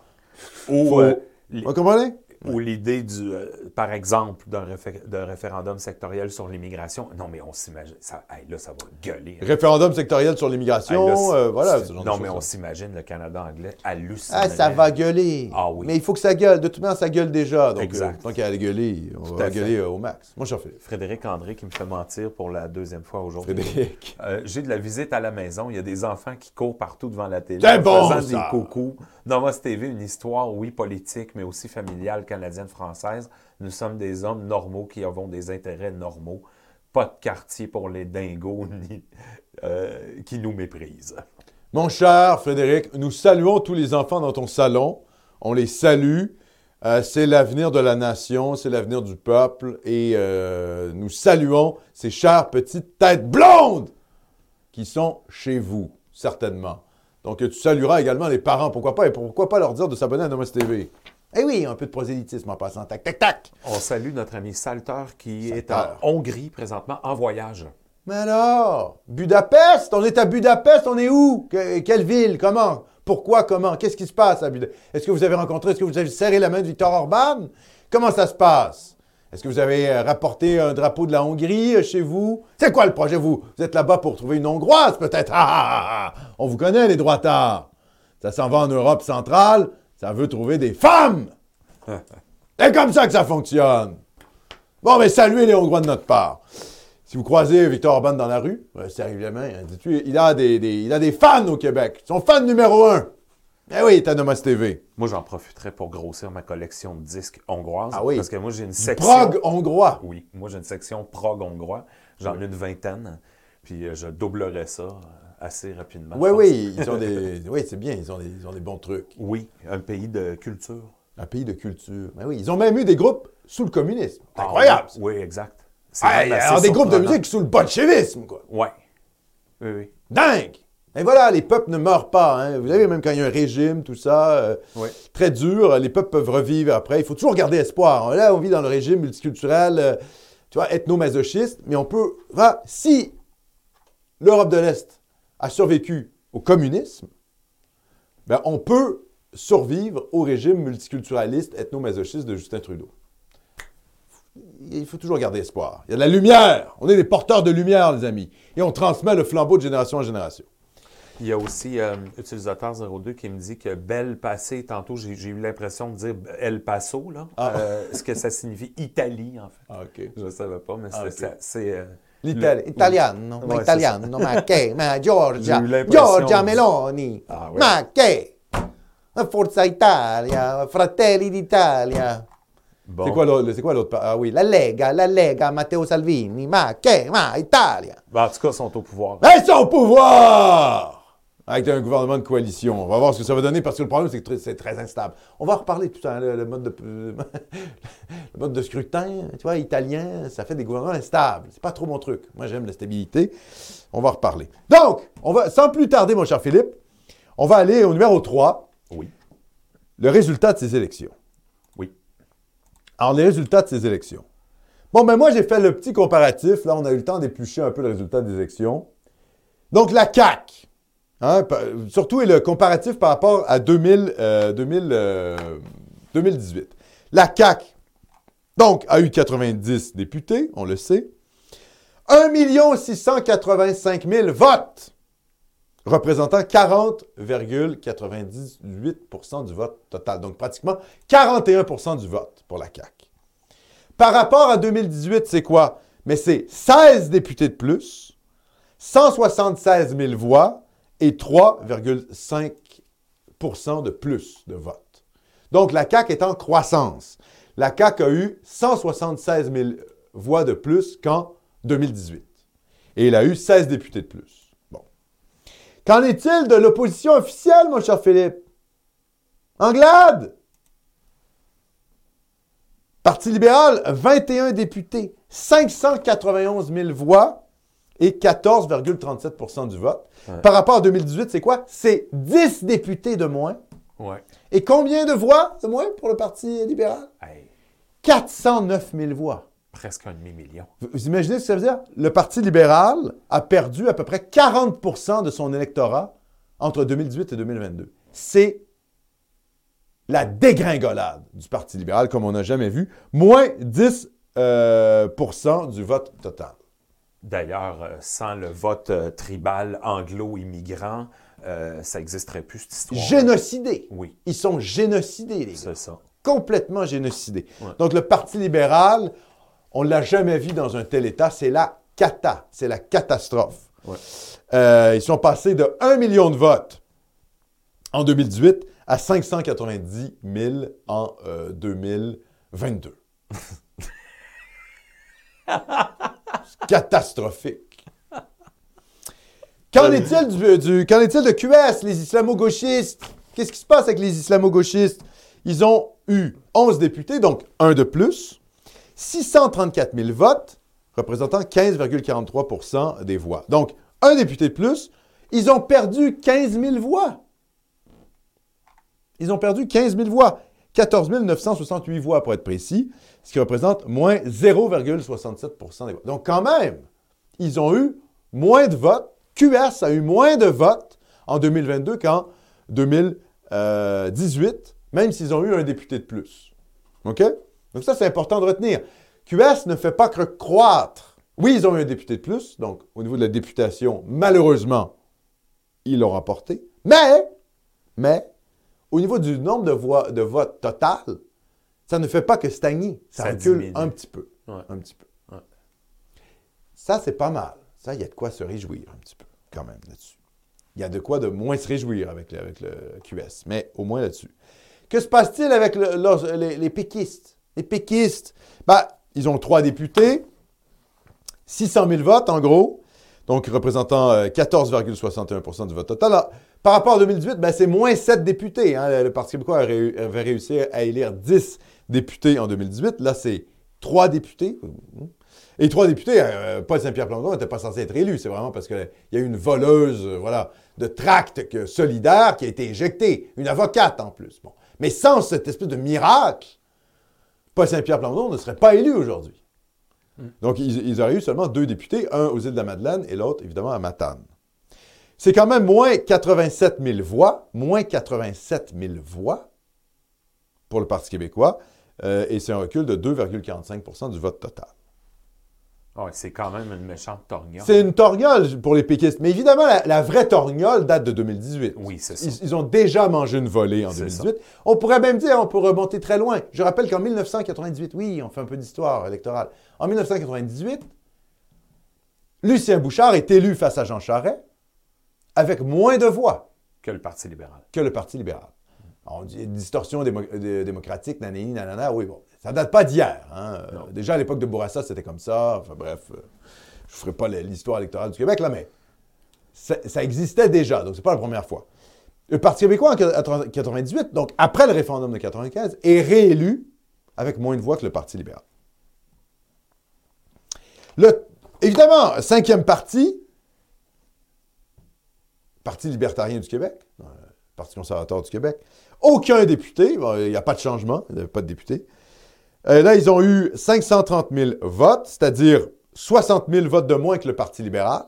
Ou, Faut- euh, li- Vous comprenez? Ou l'idée du, euh, par exemple, d'un réfé- d'un référendum sectoriel sur l'immigration. Non, mais on s'imagine. Ça, hey, là, ça va gueuler. hein. Référendum sectoriel sur l'immigration, Hey, euh, voilà. c'est- ce genre de non, mais on s'imagine le Canada anglais hallucinant. Ah, ça va gueuler. Ah oui. Mais il faut que ça gueule. De toute manière, ça gueule déjà. Donc, Exact. euh, tant qu'à gueuler, on Tout va gueuler euh, au max. Moi, je suis Philippe. Frédéric André qui me fait mentir pour la deuxième fois aujourd'hui. Frédéric. Euh, J'ai de la visite à la maison. Il y a des enfants qui courent partout devant la télé. C'est en bon, faisant ça. des coucous. Nova TV, une histoire, oui, politique, mais aussi familiale, canadienne-française. Nous sommes des hommes normaux qui avons des intérêts normaux. Pas de quartier pour les dingos euh, qui nous méprisent. Mon cher Frédéric, nous saluons tous les enfants dans ton salon. On les salue. Euh, c'est l'avenir de la nation, c'est l'avenir du peuple. Et euh, nous saluons ces chères petites têtes blondes qui sont chez vous, certainement. Donc, tu salueras également les parents, pourquoi pas, et pourquoi pas leur dire de s'abonner à Nomos TV. Eh oui, un peu de prosélytisme en passant. Tac, tac, tac. On salue notre ami Salter qui est en Hongrie présentement en voyage. Mais alors, Budapest, on est à Budapest, on est où? Que- quelle ville? Comment? Pourquoi? Comment? Qu'est-ce qui se passe à Budapest? Est-ce que vous avez rencontré, est-ce que vous avez serré la main de Victor Orban? Comment ça se passe? Est-ce que vous avez euh, rapporté un drapeau de la Hongrie euh, chez vous? C'est quoi le projet, vous? Vous êtes là-bas pour trouver une Hongroise, peut-être? Ah, ah, ah, ah. On vous connaît, les droitards. Ça s'en va en Europe centrale, ça veut trouver des femmes. C'est comme ça que ça fonctionne. Bon, mais saluez les Hongrois de notre part. Si vous croisez Victor Orban dans la rue, ben, sérieusement, hein, dis-tu, il a des, des- il a des fans au Québec. Son fan numéro un. Eh oui, il est à Nomos TV. Moi, j'en profiterais pour grossir ma collection de disques hongroises. Ah oui. Parce que moi, j'ai une section. Prog hongrois. Oui, moi, j'ai une section prog hongrois. J'en ai une vingtaine. Puis euh, je doublerais ça assez rapidement. Oui, oui, ils ont des. Oui, c'est bien, ils ont, des, ils ont des bons trucs. Oui, un pays de culture. Un pays de culture. Ben oui, ils ont même eu des groupes sous le communisme. C'est Ah, incroyable. Oui, oui, exact. C'est Ah, alors, des groupes de musique sous le bolchevisme, quoi. Oui. Oui, oui. Dingue! Et voilà, les peuples ne meurent pas. hein. Vous savez, même quand il y a un régime, tout ça, euh, Oui. très dur, les peuples peuvent revivre après. Il faut toujours garder espoir. Là, on vit dans le régime multiculturel, euh, tu vois, ethno-masochiste, mais on peut... voilà, si l'Europe de l'Est a survécu au communisme, ben, on peut survivre au régime multiculturaliste ethno-masochiste de Justin Trudeau. Il faut toujours garder espoir. Il y a de la lumière. On est des porteurs de lumière, les amis. Et on transmet le flambeau de génération en génération. Il y a aussi euh, utilisateur 02 qui me dit que Bel Passé, tantôt j'ai eu l'impression de dire El Paso, là. Ah. Euh, ce que ça signifie Italie, en fait? Ah, OK. Je ne savais pas, mais Ah, c'est. ça- c'est, L'Italie. le- Italiano, ma italiano, ma che, ma Giorgia, Giorgia Meloni, Ah, ma che, ma Forza Italia, Fratelli d'Italia. Bon. C'est quoi l'autre? C'est quoi l'autre? par- Ah oui, la Lega, la Lega, Matteo Salvini, ma che, ma Italia. Ben, en tout cas, ils sont au pouvoir. Ils sont au pouvoir! Avec un gouvernement de coalition. On va voir ce que ça va donner parce que le problème, c'est que c'est très instable. On va en reparler tout le, le mode de, le mode de scrutin, tu vois, italien, ça fait des gouvernements instables. C'est pas trop mon truc. Moi, j'aime la stabilité. On va en reparler. Donc, on va, sans plus tarder, mon cher Philippe, on va aller au numéro 3, Oui. le résultat de ces élections. Oui. Alors, les résultats de ces élections. Bon, ben moi, j'ai fait le petit comparatif. Là, on a eu le temps d'éplucher un peu le résultat des élections. Donc, la CAQ, hein, surtout et le comparatif par rapport à 2000, euh, 2000, euh, 2018. La CAQ, donc, a eu 90 députés, on le sait. 1 685 000 votes, représentant 40,98% du vote total. Donc, pratiquement 41% du vote pour la CAQ. Par rapport à 2018, c'est quoi? Mais c'est 16 députés de plus, 176 000 voix et 3,5% de plus de vote. Donc, la CAQ est en croissance. La CAQ a eu 176 000 voix de plus qu'en 2018. Et il a eu 16 députés de plus. Bon. Qu'en est-il de l'opposition officielle, mon cher Philippe? Anglade! Parti libéral, 21 députés, 591 000 voix et 14,37% du vote. Ouais. Par rapport à 2018, c'est quoi? C'est 10 députés de moins. Ouais. Et combien de voix de moins pour le Parti libéral? Hey, 409 000 voix. presque un demi-million. Vous, imaginez ce que ça veut dire? Le Parti libéral a perdu à peu près 40% de son électorat entre 2018 et 2022. C'est la dégringolade du Parti libéral, comme on n'a jamais vu. Moins 10 euh, pourcent du vote total. D'ailleurs, euh, sans le vote euh, tribal anglo-immigrant, euh, ça n'existerait plus, cette histoire. Génocidés. Oui, Ils sont génocidés, les gars. c'est ça. complètement génocidés. Ouais. Donc, le Parti libéral, on ne l'a jamais vu dans un tel état. C'est la cata, c'est la catastrophe. Ouais. Euh, ils sont passés de 1 million de votes en 2018 à 590 000 en euh, 2022. Catastrophique. Qu'en est-il du, du- qu'en est-il de QS, les islamo-gauchistes? Qu'est-ce qui se passe avec les islamo-gauchistes? Ils ont eu 11 députés, donc un de plus, 634 000 votes, représentant 15,43% des voix. Donc, un député de plus, ils ont perdu 15 000 voix. Ils ont perdu 15 000 voix. 14 968 voix pour être précis, ce qui représente moins 0,67% des voix. Donc quand même, ils ont eu moins de votes. QS a eu moins de votes en 2022 qu'en 2018, même s'ils ont eu un député de plus. OK? Donc ça, c'est important de retenir. QS ne fait pas que croître. Oui, ils ont eu un député de plus, donc au niveau de la députation, malheureusement, ils l'ont remporté. Mais, mais, au niveau du nombre de, voix, de votes total, ça ne fait pas que stagner. Ça, Ça recule diminue. un petit peu. Ouais. Un petit peu. Ouais. Ça, c'est pas mal. Ça, il y a de quoi se réjouir un petit peu, quand même, là-dessus. Il y a de quoi de moins se réjouir avec le, avec le QS, mais au moins là-dessus. Que se passe-t-il avec le- les, les péquistes? Les péquistes, ben, ils ont trois députés, 600 000 votes en gros, donc représentant euh, 14,61% du vote total. Alors, par rapport à 2018, ben, c'est moins 7 députés. hein. Le, Parti québécois avait réussi à élire 10 députés en 2018. Là, c'est 3 députés. Et trois députés, euh, Paul Saint-Pierre Plamondon n'était pas censé être élu. C'est vraiment parce qu'il y a eu une voleuse euh, voilà, de tracts que- solidaire qui a été éjectée. Une avocate en plus. Bon. Mais sans cette espèce de miracle, Paul Saint-Pierre Plamondon ne serait pas élu aujourd'hui. Donc, ils, ils auraient eu seulement deux députés, un aux îles de la Madeleine et l'autre, évidemment, à Matane. C'est quand même moins 87 000 voix, moins 87 000 voix pour le Parti québécois, euh, et c'est un recul de 2,45% du vote total. Ouais, c'est quand même une méchante torgnole. C'est une torgnole pour les péquistes. Mais évidemment, la, la vraie torgnole date de 2018. Oui, c'est ça. Ils, ils ont déjà mangé une volée en C'est 2018. On pourrait même dire, on peut remonter très loin. Je rappelle qu'en 1998, oui, on fait un peu d'histoire électorale. En 1998, Lucien Bouchard est élu face à Jean Charest avec moins de voix Que le Parti libéral. que le Parti libéral. On dit distorsion démo- dé- démocratique, nanani, nanana. Oui, bon, ça date pas d'hier. hein. Euh. Déjà, à l'époque de Bourassa, c'était comme ça. Enfin, bref, euh, je ne ferai pas l'histoire électorale du Québec, là, mais ça, ça existait déjà, donc c'est pas la première fois. Le Parti québécois, en 1998, donc après le référendum de 95, est réélu avec moins de voix que le Parti libéral. Le, évidemment, cinquième parti, Parti libertarien du Québec, euh, Parti conservateur du Québec, aucun député, il n'y a pas de changement, il n'y avait pas de député. Euh, là, ils ont eu 530 000 votes, c'est-à-dire 60 000 votes de moins que le Parti libéral.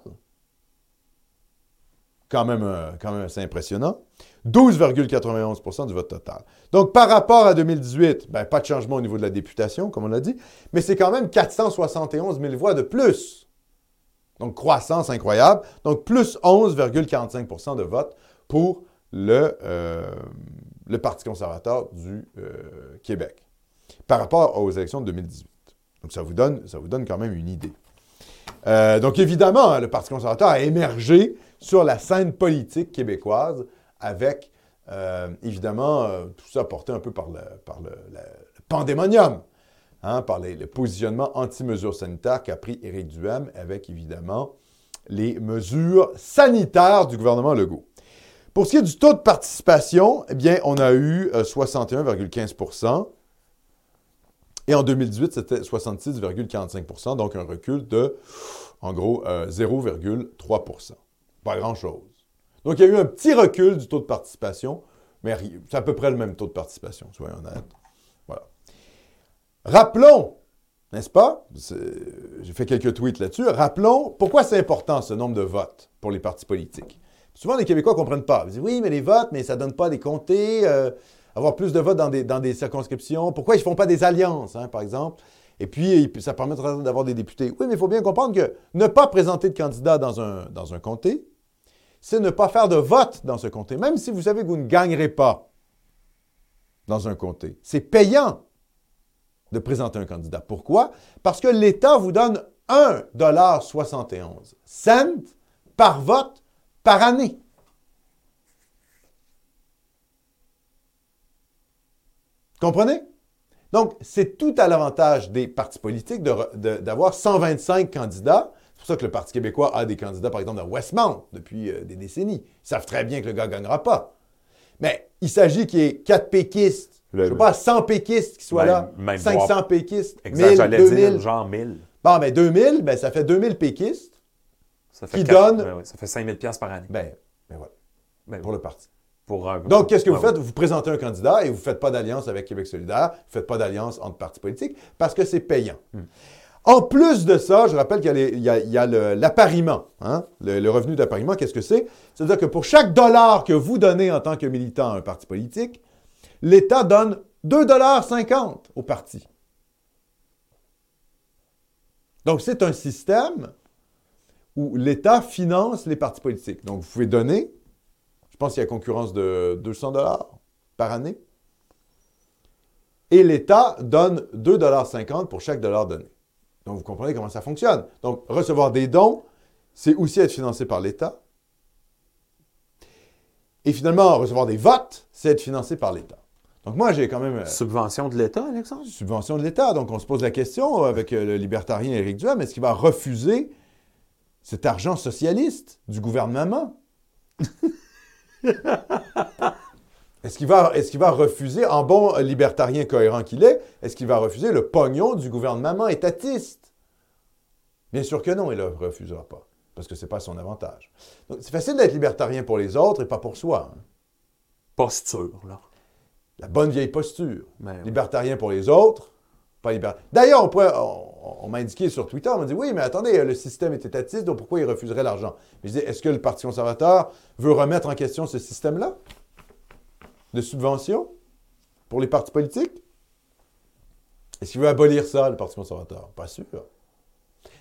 Quand même, euh, quand même impressionnant. 12,91% du vote total. Donc, par rapport à 2018, ben, pas de changement au niveau de la députation, comme on l'a dit, mais c'est quand même 471 000 voix de plus. Donc, croissance incroyable. Donc, plus 11,45% de vote pour le, euh, le Parti conservateur du euh, Québec par rapport aux élections de 2018. Donc, ça vous donne, ça vous donne quand même une idée. Euh, donc, évidemment, hein, le Parti conservateur a émergé sur la scène politique québécoise avec, euh, évidemment, tout ça porté un peu par le, pandémonium, hein, par le positionnement anti-mesures sanitaires qu'a pris Éric Duhem avec, évidemment, les mesures sanitaires du gouvernement Legault. Pour ce qui est du taux de participation, eh bien, on a eu euh, 61,15% et en 2018, c'était 66,45% donc un recul de, en gros, euh, 0,3% Pas grand-chose. Donc, il y a eu un petit recul du taux de participation, mais c'est à peu près le même taux de participation, soyons honnêtes. Voilà. Rappelons, n'est-ce pas? J'ai fait quelques tweets là-dessus. Rappelons pourquoi c'est important ce nombre de votes pour les partis politiques. Souvent, les Québécois ne comprennent pas. Ils disent oui, mais les votes, mais ça ne donne pas des comtés, euh, avoir plus de votes dans des, dans des circonscriptions. Pourquoi ils ne font pas des alliances, hein, par exemple? Et puis, ça permettra d'avoir des députés. Oui, mais il faut bien comprendre que ne pas présenter de candidat dans un, dans un comté, c'est ne pas faire de vote dans ce comté, même si vous savez que vous ne gagnerez pas dans un comté. C'est payant de présenter un candidat. Pourquoi? Parce que l'État vous donne 1,71 cent par vote par année. Comprenez? Donc, c'est tout à l'avantage des partis politiques d'avoir 125 candidats. C'est pour ça que le Parti québécois a des candidats, par exemple, dans Westmount depuis euh, des décennies. Ils savent très bien que le gars ne gagnera pas. Mais il s'agit qu'il y ait 4 péquistes, Le- je sais pas, 100 péquistes qui soient Même- là, même 500 voir- péquistes, Exact, 1000, j'allais 2000. dire genre 1000. Bon, ben 2000, ben ça fait 2000 péquistes. Ça fait Qui quatre- donne- ça fait 5000 pièces par année. Ben, ben voilà, Ben, pour le parti. pour un- Donc, qu'est-ce que vous faites? Vous présentez un candidat et vous ne faites pas d'alliance avec Québec solidaire, vous ne faites pas d'alliance entre partis politiques parce que c'est payant. En plus de ça, je rappelle qu'il y a, l'appariement. hein, Le, le revenu d'appariement, qu'est-ce que c'est? C'est-à-dire que pour chaque dollar que vous donnez en tant que militant à un parti politique, l'État donne 2,50 au parti. Donc, c'est un système où l'État finance les partis politiques. Donc, vous pouvez donner, je pense qu'il y a concurrence de 200 dollars par année, et l'État donne 2,50 pour chaque dollar donné. Donc, vous comprenez comment ça fonctionne. Donc, recevoir des dons, c'est aussi être financé par l'État. Et finalement, recevoir des votes, c'est être financé par l'État. Donc, moi, j'ai quand même... euh, Subvention de l'État, Alexandre? subvention de l'État. Donc, on se pose la question euh, avec euh, le libertarien Éric Duhem, est-ce qu'il va refuser cet argent socialiste du gouvernement? est-ce qu'il va, est qu'il va refuser, en bon libertarien cohérent qu'il est, est-ce qu'il va refuser le pognon du gouvernement étatiste? Bien sûr que non, il ne le refusera pas, parce que ce n'est pas son avantage. Donc, c'est facile d'être libertarien pour les autres et pas pour soi. hein. Posture, là. La bonne vieille posture. Ben oui. Libertarien pour les autres, pas libertarien. D'ailleurs, on, pourrait- on- on m'a indiqué sur Twitter, on m'a dit oui, mais attendez, le système est étatiste, donc pourquoi il refuserait l'argent? Mais je dis, est-ce que le Parti conservateur veut remettre en question ce système-là de subvention pour les partis politiques? Est-ce qu'il veut abolir ça, le Parti conservateur? Pas sûr.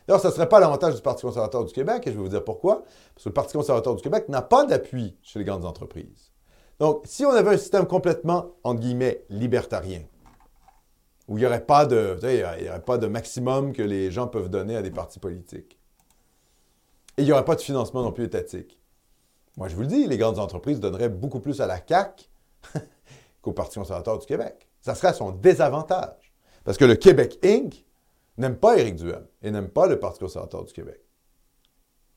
D'ailleurs, ça ne serait pas l'avantage du Parti conservateur du Québec, et je vais vous dire pourquoi. Parce que le Parti conservateur du Québec n'a pas d'appui chez les grandes entreprises. Donc, si on avait un système complètement, entre guillemets, libertarien, où il n'y aurait, pas de, maximum que les gens peuvent donner à des partis politiques, et il n'y aurait pas de financement non plus étatique, moi je vous le dis, les grandes entreprises donneraient beaucoup plus à la CAQ qu'au Parti conservateur du Québec. Ça serait à son désavantage. Parce que le Québec Inc. n'aime pas Éric Duhem et n'aime pas le Parti conservateur du Québec.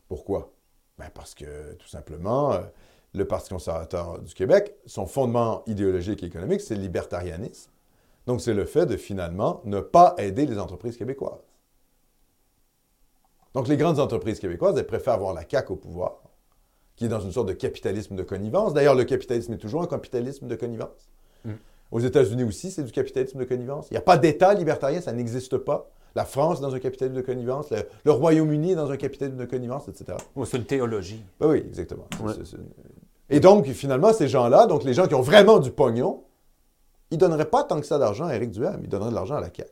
Pourquoi? Ben parce que, tout simplement, euh, le Parti conservateur du Québec, son fondement idéologique et économique, c'est le libertarianisme. Donc, c'est le fait de finalement ne pas aider les entreprises québécoises. Donc, les grandes entreprises québécoises, elles préfèrent avoir la CAQ au pouvoir, qui est dans une sorte de capitalisme de connivence. D'ailleurs, le capitalisme est toujours un capitalisme de connivence. Mm. Aux États-Unis aussi, c'est du capitalisme de connivence. Il n'y a pas d'État libertarien, ça n'existe pas. La France est dans un capitalisme de connivence, le, le Royaume-Uni est dans un capitalisme de connivence, etc. C'est une théologie. Ben oui, exactement. Ouais. Et donc, finalement, ces gens-là, donc les gens qui ont vraiment du pognon, ils ne donneraient pas tant que ça d'argent à Éric Duhem, ils donneraient de l'argent à la CAQ.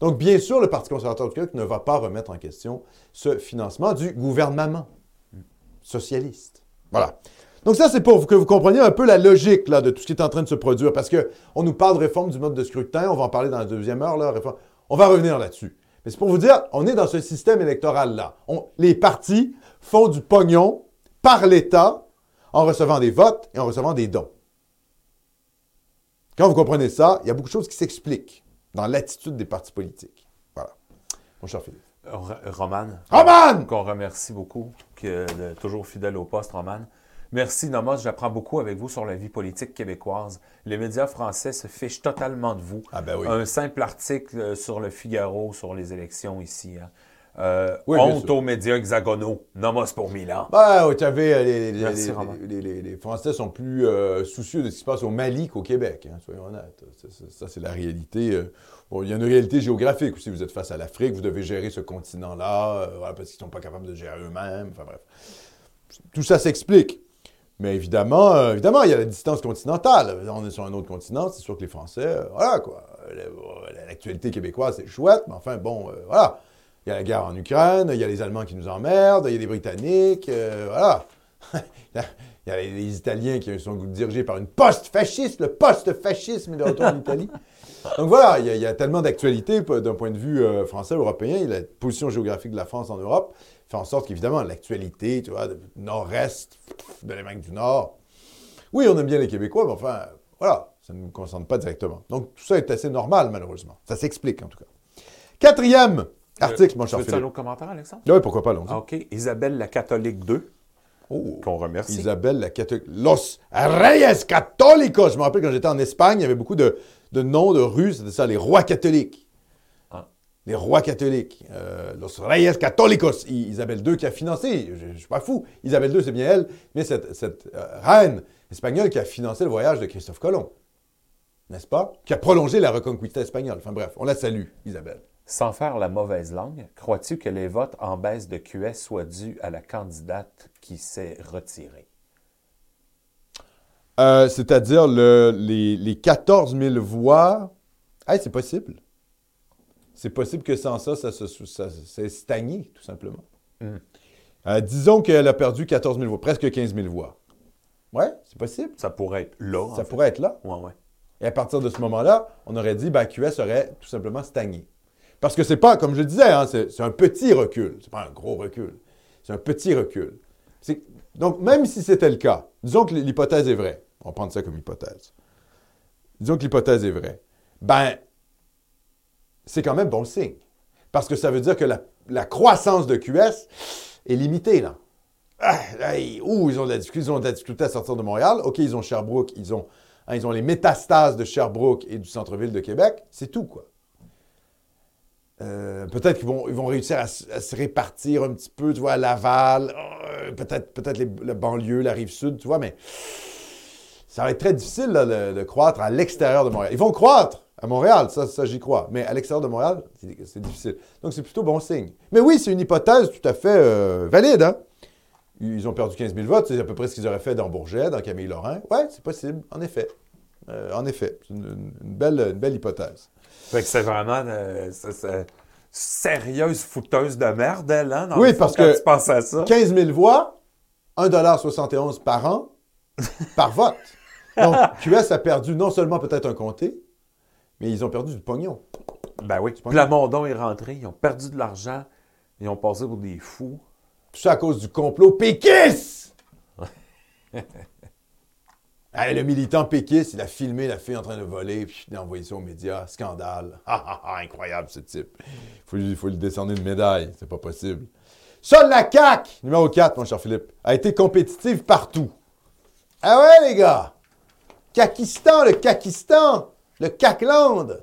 Donc, bien sûr, le Parti conservateur du Québec ne va pas remettre en question ce financement du gouvernement socialiste. Voilà. Donc, ça, c'est pour que vous compreniez un peu la logique de tout ce qui est en train de se produire, parce qu'on nous parle de réforme du mode de scrutin, on va en parler dans la deuxième heure, on va revenir là-dessus. Mais c'est pour vous dire, on est dans ce système électoral-là. Les partis font du pognon par l'État en recevant des votes et en recevant des dons. Quand vous comprenez ça, il y a beaucoup de choses qui s'expliquent dans l'attitude des partis politiques. Voilà. Mon cher Philippe. Ro- Roman. Roman! Qu'on remercie beaucoup, de- toujours fidèle au poste, Roman. Merci, Nomos. J'apprends beaucoup avec vous sur la vie politique québécoise. Les médias français se fichent totalement de vous. Ah ben oui. Un simple article euh, sur le Figaro sur les élections ici. hein. Euh, Oui, honte aux médias hexagonaux. Nomos pour Milan. Ben, oui, tu avais, les, les- Merci, les- Roman. les- les- les Français sont plus euh, soucieux de ce qui se passe au Mali qu'au Québec, hein, soyons honnêtes. Ça, ça- ça, c'est la réalité. euh. Bon, il y a une réalité géographique aussi. Vous êtes face à l'Afrique, vous devez gérer ce continent-là, euh, voilà, parce qu'ils ne sont pas capables de gérer eux-mêmes. Enfin bref. Tout ça s'explique. Mais évidemment, euh, évidemment, il y a la distance continentale. On est sur un autre continent, c'est sûr que les Français, euh, voilà quoi. La- L'actualité québécoise, c'est chouette, mais enfin, bon, euh, voilà. Il y a la guerre en Ukraine, il y a les Allemands qui nous emmerdent, il y a les Britanniques, euh, voilà. il, y a, les, Italiens qui sont dirigés par une post-fasciste, le post-fascisme de retour en Italie. Donc voilà, il y a, tellement d'actualité p- d'un point de vue euh, français, européen, la position géographique de la France en Europe fait en sorte qu'évidemment, l'actualité, tu vois, de nord-est de l'Amérique du Nord, oui, on aime bien les Québécois, mais enfin, voilà, ça ne nous concerne pas directement. Donc tout ça est assez normal, malheureusement. Ça s'explique, en tout cas. Quatrième article, mon Tu cher veux un Philippe. autre commentaire, Alexandre? Oui, pourquoi pas, allons Ah, OK. Isabelle la catholique 2, Oh. qu'on remercie. Isabelle la catholique. Los Reyes Católicos. Je me rappelle quand j'étais en Espagne, il y avait beaucoup de, de noms de rues, c'était ça, les rois catholiques. Ah. Les rois catholiques. Euh, Los Reyes Católicos. Isabelle II qui a financé, je ne suis pas fou, Isabelle II, c'est bien elle, mais cette, cette, euh, reine espagnole qui a financé le voyage de Christophe Colomb. N'est-ce pas? Qui a prolongé la reconquista espagnole. Enfin bref, on la salue, Isabelle. Sans faire la mauvaise langue, crois-tu que les votes en baisse de QS soient dus à la candidate qui s'est retirée? Euh, C'est-à-dire le- les, les 14 000 voix. Hey, c'est possible. C'est possible que sans ça, ça se ça, c'est stagné, tout simplement. Mm. Euh, disons qu'elle a perdu 14 000 voix, presque 15 000 voix. Ouais, c'est possible. Ça pourrait être là. ça fait. pourrait être là. Ouais, ouais. Et à partir de ce moment-là, on aurait dit ben, QS aurait tout simplement stagné. Parce que c'est pas, comme je disais, hein, c'est un petit recul. C'est pas un gros recul. C'est un petit recul. Donc, même si c'était le cas, disons que l'hypothèse est vraie. On va prendre ça comme hypothèse. Disons que l'hypothèse est vraie. Ben, c'est quand même bon signe. Parce que ça veut dire que la, croissance de QS est limitée, là. Ah, ils, ouh, ils ont, de la ils ont difficulté à sortir de Montréal. OK, ils ont Sherbrooke, hein, ils ont les métastases de Sherbrooke et du centre-ville de Québec. C'est tout, quoi. Euh, peut-être qu'ils vont, réussir à, se répartir un petit peu, tu vois, à Laval, euh, peut-être peut les, la banlieue, la rive sud, tu vois, mais ça va être très difficile de, croître à l'extérieur de Montréal. Ils vont croître à Montréal, ça, j'y crois, mais à l'extérieur de Montréal, c'est difficile. Donc c'est plutôt bon signe. Mais oui, c'est une hypothèse tout à fait euh, valide. Hein? Ils ont perdu 15 000 votes, c'est à peu près ce qu'ils auraient fait dans Bourget, dans Camille Lorrain. Ouais, c'est possible, en effet. En effet, c'est une belle hypothèse. Fait que c'est vraiment euh, sérieuse fouteuse de merde, elle, hein, dans Oui, parce que- tu penses à ça. 15 000 voix, 1,71 par an, par vote. Donc, QS a perdu non seulement peut-être un comté, mais ils ont perdu du pognon. Ben oui. pas Plamondon est rentré, ils ont perdu de l'argent, ils ont passé pour des fous. Tout ça à cause du complot péquiste! Le militant péquiste, il a filmé la fille en train de voler, puis il a envoyé ça aux médias. Scandale. Ah, ah, ah, incroyable, ce type. Il faut lui décerner une médaille. C'est pas possible. Seule la CAQ, numéro 4, mon cher Philippe, a été compétitive partout. Ah ouais, les gars! Kakistan, le Kakistan, le Kakland.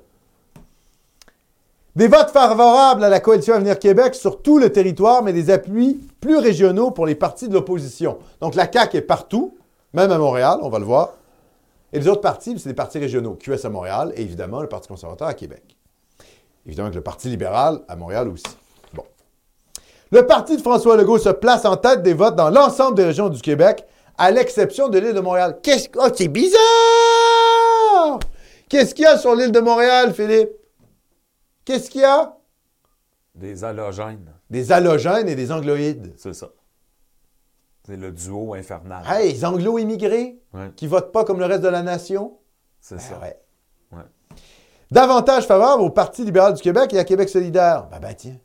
Des votes favorables à la coalition Avenir Québec sur tout le territoire, mais des appuis plus régionaux pour les partis de l'opposition. Donc la CAQ est partout, même à Montréal, on va le voir. Et les autres partis, c'est des partis régionaux. QS à Montréal et évidemment le Parti conservateur à Québec. Évidemment que le Parti libéral à Montréal aussi. Bon. Le parti de François Legault se place en tête des votes dans l'ensemble des régions du Québec, à l'exception de l'île de Montréal. Qu'est-ce que. Oh, c'est bizarre! Qu'est-ce qu'il y a sur l'île de Montréal, Philippe? Qu'est-ce qu'il y a? Des halogènes, Des halogènes et des angloïdes. c'est ça. C'est le duo infernal. Hey, les anglo-immigrés Ouais, qui votent pas comme le reste de la nation? c'est Ah ça. ouais. Ouais. Davantage favorable au Parti libéral du Québec et à Québec solidaire. Ben, ben tiens.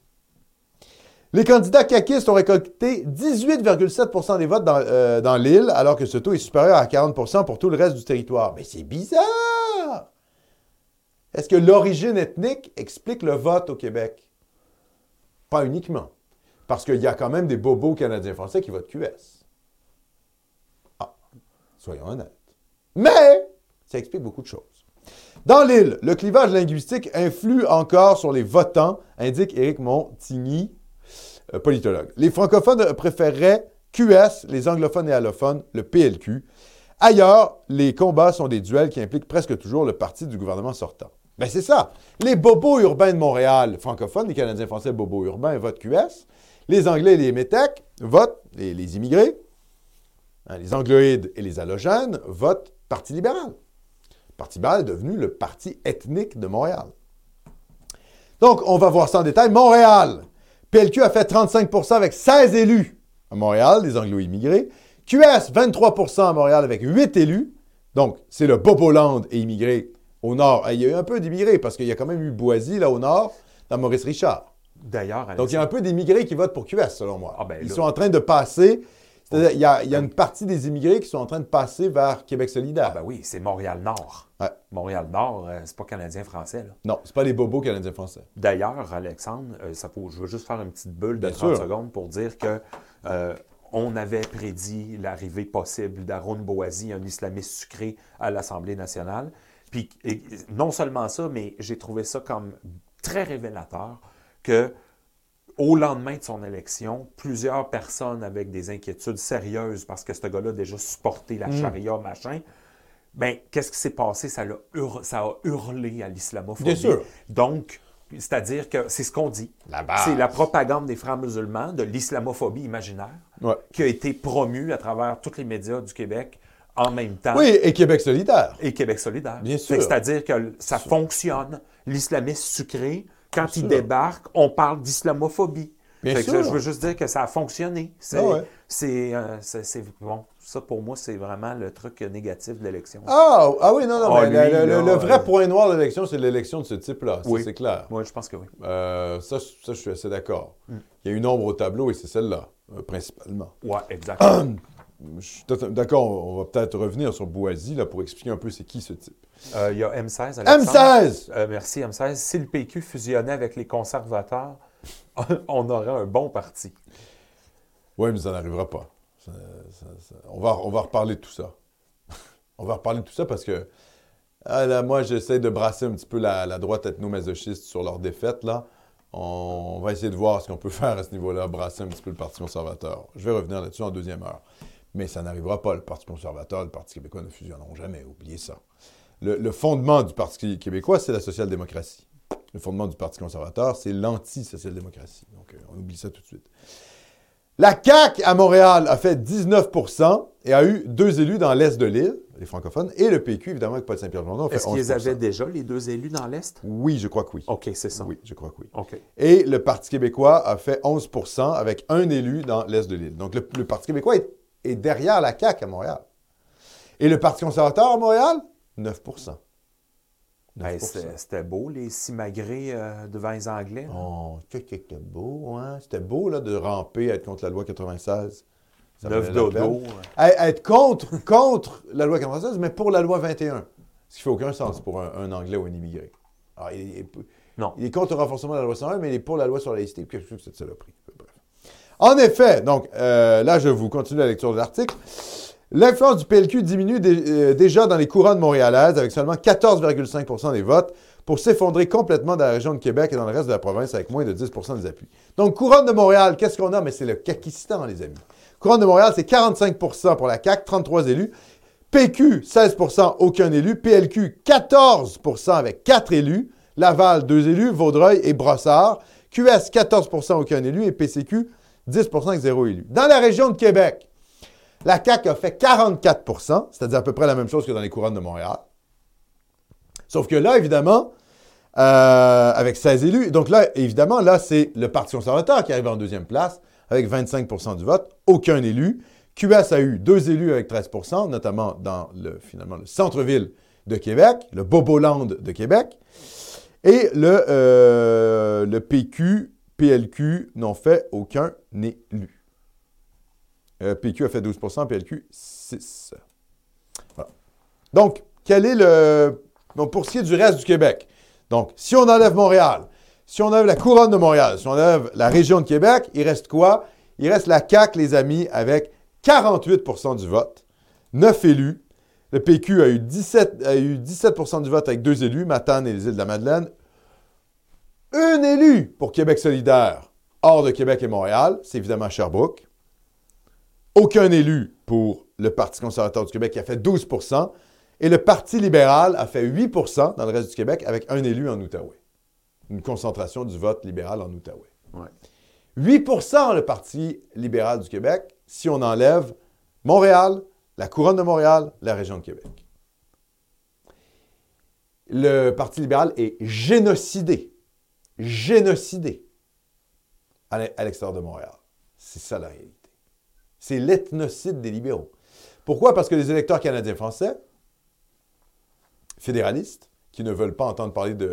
Les candidats caquistes ont récolté 18,7% des votes dans, euh, dans l'île, alors que ce taux est supérieur à 40% pour tout le reste du territoire. Mais c'est bizarre! Est-ce que l'origine ethnique explique le vote au Québec? Pas uniquement. Parce qu'il y a quand même des bobos canadiens-français qui votent QS. Soyons honnêtes. Mais, ça explique beaucoup de choses. Dans l'île, le clivage linguistique influe encore sur les votants, indique Éric Montigny, euh, politologue. Les francophones préféreraient QS, les anglophones et allophones, le PLQ. Ailleurs, les combats sont des duels qui impliquent presque toujours le parti du gouvernement sortant. Ben c'est ça. Les bobos urbains de Montréal, francophones, les Canadiens français bobos urbains votent QS. Les Anglais et les Métèques votent, les immigrés. Hein, les angloïdes et les halogènes votent Parti libéral. Parti libéral est devenu le parti ethnique de Montréal. Donc, on va voir ça en détail. Montréal. PLQ a fait 35% avec 16 élus à Montréal, des anglo-immigrés. QS, 23% à Montréal avec 8 élus. Donc, c'est le Boboland et immigrés au nord. Il y a eu un peu d'immigrés parce qu'il y a quand même eu Boisy, là, au nord, dans Maurice Richard. D'ailleurs, Donc, il y a un peu d'immigrés qui votent pour QS, selon moi. Ah ben Ils là. sont en train de passer. C'est-à-dire, il y, a, il y a une partie des immigrés qui sont en train de passer vers Québec solidaire. Ah ben oui, c'est Montréal-Nord. Ouais. Montréal-Nord, euh, c'est pas canadien-français, là. Non, c'est pas les bobos canadiens-français. D'ailleurs, Alexandre, euh, ça faut, je veux juste faire une petite bulle de Bien 30 sûr. secondes pour dire que euh, on avait prédit l'arrivée possible d'Aaron Boasi, un islamiste sucré, à l'Assemblée nationale. Puis et, non seulement ça, mais j'ai trouvé ça comme très révélateur que au lendemain de son élection, plusieurs personnes avec des inquiétudes sérieuses parce que ce gars-là a déjà supporté la charia, machin. Ben, qu'est-ce qui s'est passé? Ça, l'a hur- ça a hurlé à l'islamophobie. Bien sûr. Donc, C'est-à-dire que c'est ce qu'on dit. C'est la propagande des frères musulmans, de l'islamophobie imaginaire, Ouais. qui a été promue à travers tous les médias du Québec en même temps. Oui, et Québec solidaire. Et Québec solidaire. Bien sûr. C'est-à-dire que ça fonctionne. L'islamiste sucré, quand il sûr. débarque, on parle d'islamophobie. Bien que sûr. je veux juste dire que ça a fonctionné. C'est, Ah ouais. c'est, euh, c'est- c'est- bon. Ça, pour moi, c'est vraiment le truc négatif de l'élection. Ah, ah oui, non, non, Ah, mais lui, le, le- là, le vrai euh, point noir de l'élection, c'est l'élection de ce type-là. Oui. c'est clair. Moi, je pense que oui. Euh, ça, ça, je suis assez d'accord. Mm. Il y a une ombre au tableau et c'est celle-là, principalement. Ouais, exactement. Je suis tout- d'accord, on va peut-être revenir sur Boisy là, pour expliquer un peu c'est qui ce type. Euh, Il y a M16. Alexandre. M16! Euh, merci, M16. Si le PQ fusionnait avec les conservateurs, on aurait un bon parti. Oui, mais ça n'arrivera pas. Ça- ça- ça- On, va, on va reparler de tout ça. on va reparler de tout ça parce que ah, là, moi, j'essaie de brasser un petit peu la, la droite ethno-masochiste sur leur défaite. Là. On, on va essayer de voir ce qu'on peut faire à ce niveau-là, brasser un petit peu le Parti conservateur. Je vais revenir là-dessus en deuxième heure. Mais ça n'arrivera pas. Le Parti conservateur et le Parti québécois ne fusionneront jamais. Oubliez ça. Le, le fondement du Parti québécois, c'est la social-démocratie. Le fondement du Parti conservateur, c'est l'anti-social-démocratie. Donc, euh, on oublie ça tout de suite. La CAQ à Montréal a fait 19% et a eu deux élus dans l'est de l'île, les francophones, et le PQ, évidemment, avec Paul Saint-Pierre-Plamondon, a fait Est-ce 11 qu'ils avaient déjà les deux élus dans l'Est? Oui, je crois que oui. OK, c'est ça. Oui, je crois que oui. OK. Et le Parti québécois a fait 11% avec un élu dans l'est de l'île. Donc, le, le Parti québécois est, est derrière la CAQ à Montréal. Et le Parti conservateur à Montréal, 9 9 Ben, c'était beau, les simagrées euh, devant les Anglais. là. Oh, c'était beau, hein? C'était beau, là, de ramper, être contre la loi 96. Ça Neuf dodo. Être contre, contre la loi 96, mais pour la loi 21. Ce qui fait aucun sens pour un, un Anglais ou un immigré. Alors, il, Non. il est contre le renforcement de la loi 101, mais il est pour la loi sur la laïcité. Qu'est-ce que c'est cette saloperie? En effet, donc, euh, là, je vous continue la lecture de l'article. L'influence du PLQ diminue euh, déjà dans les couronnes montréalaises avec seulement 14,5% des votes pour s'effondrer complètement dans la région de Québec et dans le reste de la province avec moins de 10% des appuis. Donc, couronne de Montréal, qu'est-ce qu'on a? Mais c'est le Kakistan, les amis. Couronne de Montréal, c'est 45% pour la CAQ, 33 élus. PQ, 16% aucun élu. PLQ, 14% avec 4 élus. Laval, 2 élus. Vaudreuil et Brossard. QS, 14% aucun élu. Et PCQ, 10% avec 0 élu. Dans la région de Québec, la CAQ a fait 44% c'est-à-dire à peu près la même chose que dans les couronnes de Montréal. Sauf que là, évidemment, euh, avec 16 élus, donc là, évidemment, là, c'est le Parti conservateur qui arrive en deuxième place avec 25% du vote, aucun élu. QS a eu deux élus avec 13% notamment dans le, finalement, le centre-ville de Québec, le Boboland de Québec. Et le, euh, le PQ, PLQ n'ont fait aucun élu. Euh, PQ a fait 12% PLQ 6 Voilà. Donc, quel est le. Donc, pour ce qui est du reste du Québec, donc, si on enlève Montréal, si on enlève la couronne de Montréal, si on enlève la région de Québec, il reste quoi? Il reste la CAQ, les amis, avec 48% du vote, 9 élus. Le PQ a eu 17, a eu 17 du vote avec deux élus, Matane et les îles de la Madeleine. Un élu pour Québec solidaire, hors de Québec et Montréal, c'est évidemment Sherbrooke. Aucun élu pour le Parti conservateur du Québec qui a fait 12% et le Parti libéral a fait 8% dans le reste du Québec avec un élu en Outaouais. Une concentration du vote libéral en Outaouais. Ouais. 8% le Parti libéral du Québec si on enlève Montréal, la couronne de Montréal, la région de Québec. Le Parti libéral est génocidé. Génocidé à l'e- à l'extérieur de Montréal. C'est ça la réalité. C'est l'ethnocide des libéraux. Pourquoi? Parce que les électeurs canadiens-français, fédéralistes, qui ne veulent pas entendre parler du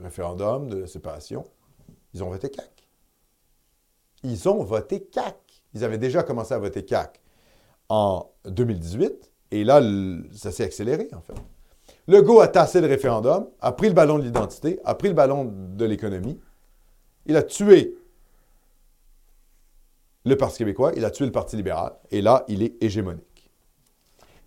référendum, de la séparation, ils ont voté CAC. Ils ont voté CAC. Ils avaient déjà commencé à voter CAC en 2018, et là, ça s'est accéléré, en fait. Legault a tassé le référendum, a pris le ballon de l'identité, a pris le ballon de l'économie. Il a tué le Parti québécois, il a tué le Parti libéral, et là, il est hégémonique.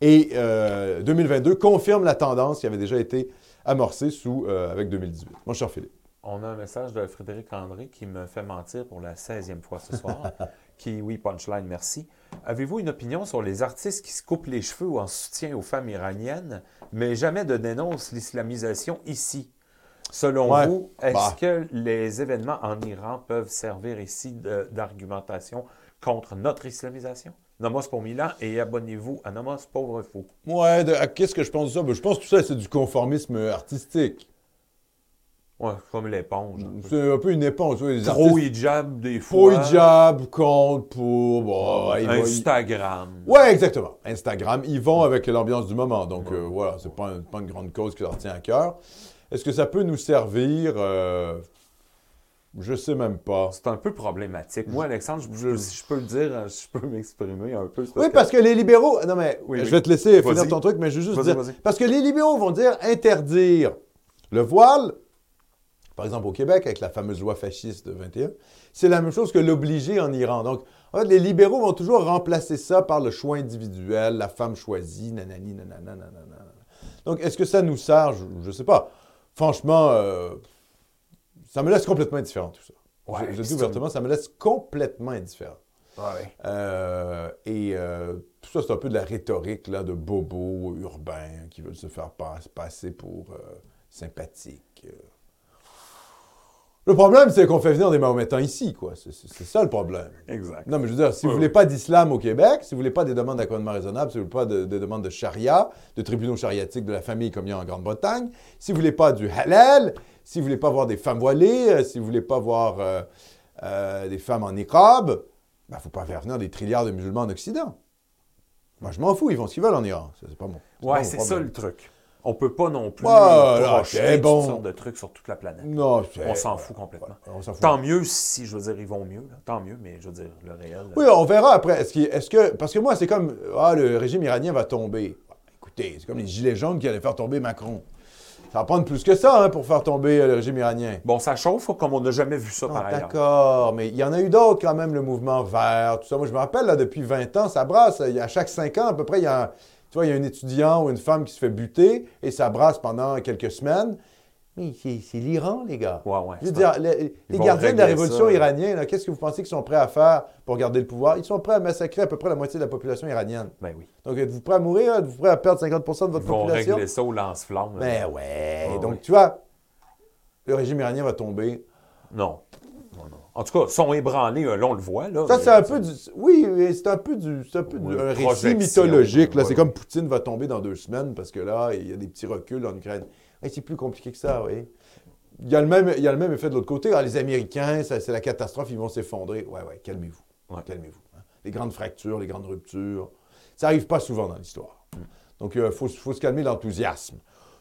Et euh, 2022 confirme la tendance qui avait déjà été amorcée sous, euh, avec 2018. Mon cher Philippe. On a un message de Frédéric André qui me fait mentir pour la 16e fois ce soir. oui, punchline, merci. Avez-vous une opinion sur les artistes qui se coupent les cheveux en soutien aux femmes iraniennes, mais jamais de dénonce l'islamisation ici? Selon Ouais. vous, est-ce Bah. que les événements en Iran peuvent servir ici d'argumentation contre notre islamisation? Nomos pour Milan et abonnez-vous à Nomos Pauvre Fou. Ouais, qu'est-ce que je pense de ça? Ben, je pense que tout ça, c'est du conformisme artistique. Ouais, comme l'éponge. C'est un peu une éponge. les Trop artistes- hijab des Pro fois. hijab, contre, pour... Bon, ouais, ils vont- Instagram. Ouais, exactement. Instagram, ils vont avec l'ambiance du moment. Donc euh, voilà, c'est pas, un- pas une grande cause qui leur tient à cœur. Est-ce que ça peut nous servir? Euh, je sais même pas. C'est un peu problématique. Moi, Alexandre, je, je- peux le dire, euh, je peux m'exprimer un peu. Oui, parce que les libéraux. Non, mais Oui, je oui. vais te laisser finir ton truc, mais je veux juste Vas-y, dire. vas-y. Parce que les libéraux vont dire interdire le voile, par exemple au Québec, avec la fameuse loi fasciste de 21, c'est la même chose que l'obliger en Iran. Donc, en fait, les libéraux vont toujours remplacer ça par le choix individuel, la femme choisie, nanani, nanana, nanana. Donc, est-ce que ça nous sert? Je ne sais pas. Franchement, euh, ça me laisse complètement indifférent, tout ça. Ouais, je je dis ouvertement, ça me laisse complètement indifférent. Ouais. Euh, et euh, tout ça, c'est un peu de la rhétorique là, de bobos urbains qui veulent se faire pas- passer pour euh, sympathiques. Le problème, c'est qu'on fait venir des Mahométans ici, quoi. C'est- ça le problème. Exact. Non, mais je veux dire, si vous Ouais, voulez pas d'islam au Québec, si vous voulez pas des demandes d'accommodement raisonnable, si vous voulez pas de, de demandes de charia, de tribunaux chariatiques de la famille comme il y a en Grande-Bretagne, si vous voulez pas du halal, si vous voulez pas voir des femmes voilées, euh, si vous voulez pas voir euh, euh, des femmes en niqab, ben, faut pas faire venir des trilliards de musulmans en Occident. Moi, je m'en fous, ils font ce qu'ils veulent en Iran. Ça, C'est pas pas Ouais, mon c'est ça le truc. On peut pas non plus Voilà, projeter c'est toutes bon. sortes de trucs sur toute la planète. Non, On s'en fout complètement. Ouais, on s'en fout. Tant mieux si, je veux dire, ils vont mieux. là. Tant mieux, mais je veux dire, le réel. Oui, on verra après. Est-ce, que. Parce que moi, c'est comme. Ah, le régime iranien va tomber. Écoutez, c'est comme les gilets jaunes qui allaient faire tomber Macron. Ça va prendre plus que ça hein, pour faire tomber euh, le régime iranien. Bon, ça chauffe comme on n'a jamais vu ça Non, par ailleurs. D'accord, mais il y en a eu d'autres quand même, le mouvement vert, tout ça. Moi, je me rappelle, là, depuis 20 ans, ça brasse. À chaque 5 ans, à peu près, il y a, un- tu vois, il y a un étudiant ou une femme qui se fait buter et ça brasse pendant quelques semaines. Mais c'est, c'est l'Iran, les gars. Ouais, ouais. Je veux c'est dire, les, gardiens de la révolution ça. iranienne, qu'est-ce que vous pensez qu'ils sont prêts à faire pour garder le pouvoir? Ils sont prêts à massacrer à peu près la moitié de la population iranienne. Ben oui. Donc, êtes-vous prêts à mourir? Êtes-vous prêts à perdre 50% de Ils votre vont population? régler ça au lance-flamme. Ben ouais. Ah Donc, oui. tu vois, le régime iranien va tomber. Non. En tout cas, sont ébranlés, euh, là, on le voit. Là, Ça, c'est un peu du. Oui, c'est un peu du. C'est un peu Oui, du- un récit mythologique. Là, ouais. c'est comme Poutine va tomber dans deux semaines parce que là, il y a des petits reculs en Ukraine. C'est plus compliqué que ça, oui. Il y, a le même, il y a le même effet de l'autre côté. Ah, les Américains, c'est la catastrophe, ils vont s'effondrer. Ouais, ouais, calmez-vous. Ouais. Calmez-vous. hein. Les grandes fractures, les grandes ruptures, ça n'arrive pas souvent dans l'histoire. Mm. Donc, il faut, faut se calmer l'enthousiasme.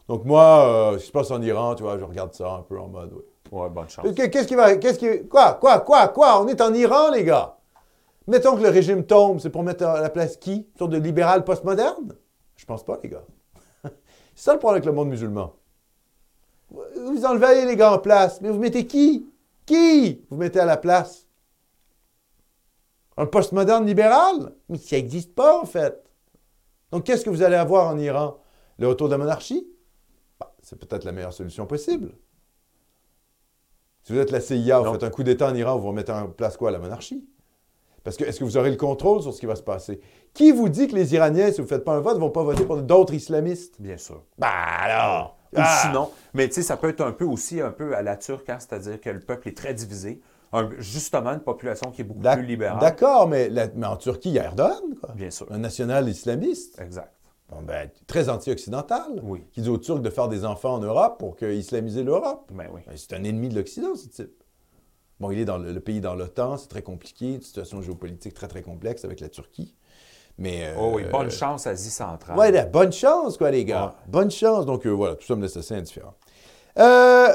Donc, moi, euh, ce qui se passe en Iran, tu vois, je regarde ça un peu en mode. ouais. Ouais, bonne chance. Qu'est- Qu'est-ce qui va. Qui. Quoi, quoi, quoi, quoi? On est en Iran, les gars. Mettons que le régime tombe, c'est pour mettre à la place qui? Une sorte de libéral postmoderne? Je pense pas, les gars. c'est ça le problème avec le monde musulman. Vous enlevez les gars en place, mais vous mettez qui? Qui? Vous mettez à la place? Un postmoderne libéral? Mais ça n'existe pas, en fait. Donc, qu'est-ce que vous allez avoir en Iran? Le retour de la monarchie? Bah, c'est peut-être la meilleure solution possible. Si vous êtes la CIA, vous faites un coup d'État en Iran, vous remettez en place quoi? La monarchie? Parce que est-ce que vous aurez le contrôle sur ce qui va se passer? Qui vous dit que les Iraniens, si vous ne faites pas un vote, ne vont pas voter pour d'autres islamistes? Bien sûr. Bah alors! Ou Ah! sinon, mais tu sais, ça peut être un peu aussi un peu à la turque, hein, c'est-à-dire que le peuple est très divisé. Un- justement, une population qui est beaucoup plus libérale. D'accord, mais, mais en Turquie, il y a Erdogan, quoi. Bien sûr. Un national islamiste. Exact. Bon, ben, très anti-occidental. Oui. Qui dit aux Turcs de faire des enfants en Europe pour que- islamiser l'Europe. Ben oui. Ben, c'est un ennemi de l'Occident, ce type. Bon, il est dans le, le pays dans l'OTAN, c'est très compliqué, une situation géopolitique très, très complexe avec la Turquie. Mais. euh, Oh oui, bonne chance, Asie centrale. Ouais, là, bonne chance, quoi, les gars. Ouais. Bonne chance. Donc, euh, voilà, tout ça me laisse assez indifférent. Euh,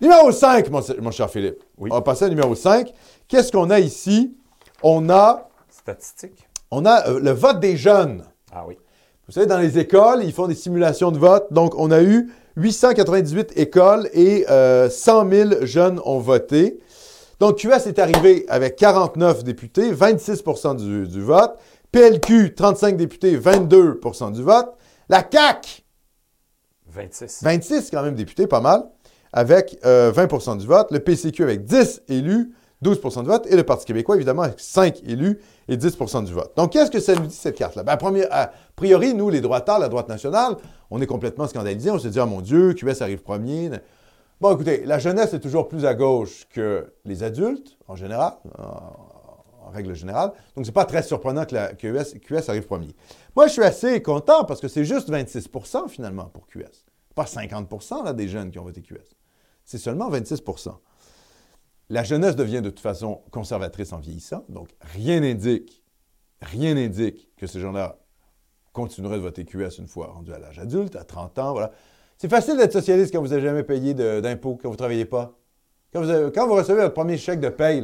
numéro 5, mon, mon cher Philippe. Oui. On va passer à numéro 5. Qu'est-ce qu'on a ici? On a, Statistique. on a le vote des jeunes. Ah oui. Vous savez, dans les écoles, ils font des simulations de vote. Donc, on a eu 898 écoles et euh, 100 000 jeunes ont voté. Donc, QS est arrivé avec 49 députés, 26 du, du vote. PLQ, 35 députés, 22% du vote. La CAQ, 26. 26 quand même députés, pas mal, avec euh, 20% du vote. Le PCQ avec 10 élus, 12% du vote. Et le Parti québécois, évidemment, avec 5 élus et 10% du vote. Donc, qu'est-ce que ça nous dit, cette carte-là? Ben, a a priori, nous, les droitards, la droite nationale, on est complètement scandalisés. On se dit, ah mon Dieu, QS arrive premier. Bon, écoutez, la jeunesse est toujours plus à gauche que les adultes, en général, en, règle générale. Donc, c'est pas très surprenant que la QS arrive premier. Moi, je suis assez content parce que c'est juste 26% finalement pour QS. Pas 50% là, des jeunes qui ont voté QS. C'est seulement 26 La jeunesse devient de toute façon conservatrice en vieillissant. Donc, rien n'indique, rien n'indique que ces gens-là continueraient de voter QS une fois rendus à l'âge adulte, à 30 ans, voilà. C'est facile d'être socialiste quand vous n'avez jamais payé d'impôts, quand vous ne travaillez pas. Quand vous, recevez votre premier chèque de paye,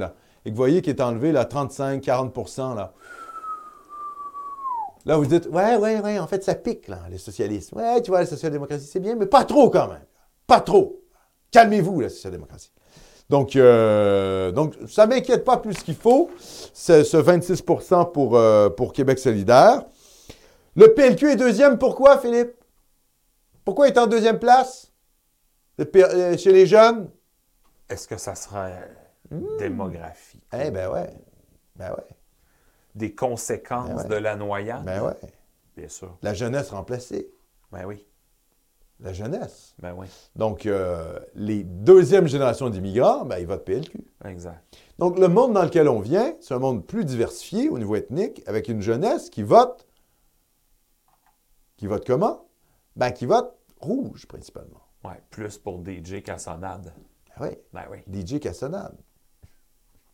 et que vous voyez qu'il est enlevé là, 35, 40% là, là, vous dites, ouais, ouais, ouais, en fait, ça pique, là, les socialistes. Ouais, tu vois, la social-démocratie, c'est bien, mais pas trop quand même. Pas trop. Calmez-vous, la social-démocratie. Donc, euh, donc ça ne m'inquiète pas plus qu'il faut, ce, ce 26 pour, euh, pour Québec solidaire. Le PLQ est deuxième, pourquoi, Philippe? Pourquoi il est en deuxième place? Le euh, chez les jeunes? Est-ce que ça sera démographie? Eh ben ouais. Ben ouais. Des conséquences Ben ouais. de la noyade? Ben ouais. Bien sûr. La jeunesse remplacée. Ben oui. La jeunesse. Ben oui. Donc, euh, les deuxièmes générations d'immigrants, ben, ils votent PLQ. Exact. Donc, le monde dans lequel on vient, c'est un monde plus diversifié au niveau ethnique, avec une jeunesse qui vote. Qui vote comment? Ben, qui vote rouge, principalement. Ouais. Plus pour DJ Cassonade. Ben oui. Ben oui. DJ Cassonade.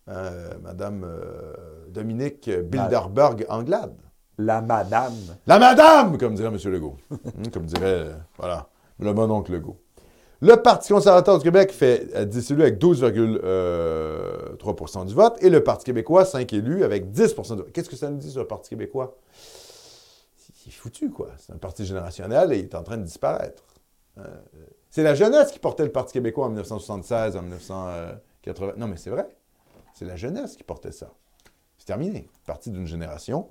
Euh, Madame euh, Dominique Bilderberg Anglade. La madame. La madame, comme dirait M. Legault. Hum, comme dirait, euh, voilà, le Legault. Le Parti conservateur du Québec fait euh, dissolut avec 12,3% du vote et le Parti québécois, 5 élus, avec 10% du vote. Qu'est-ce que ça nous dit sur le Parti québécois? C'est foutu, quoi. C'est un parti générationnel et il est en train de disparaître. Euh, c'est la jeunesse qui portait le Parti québécois en 1976, en 1980. Non, mais c'est vrai. C'est la jeunesse qui portait ça. C'est terminé. Parti d'une génération.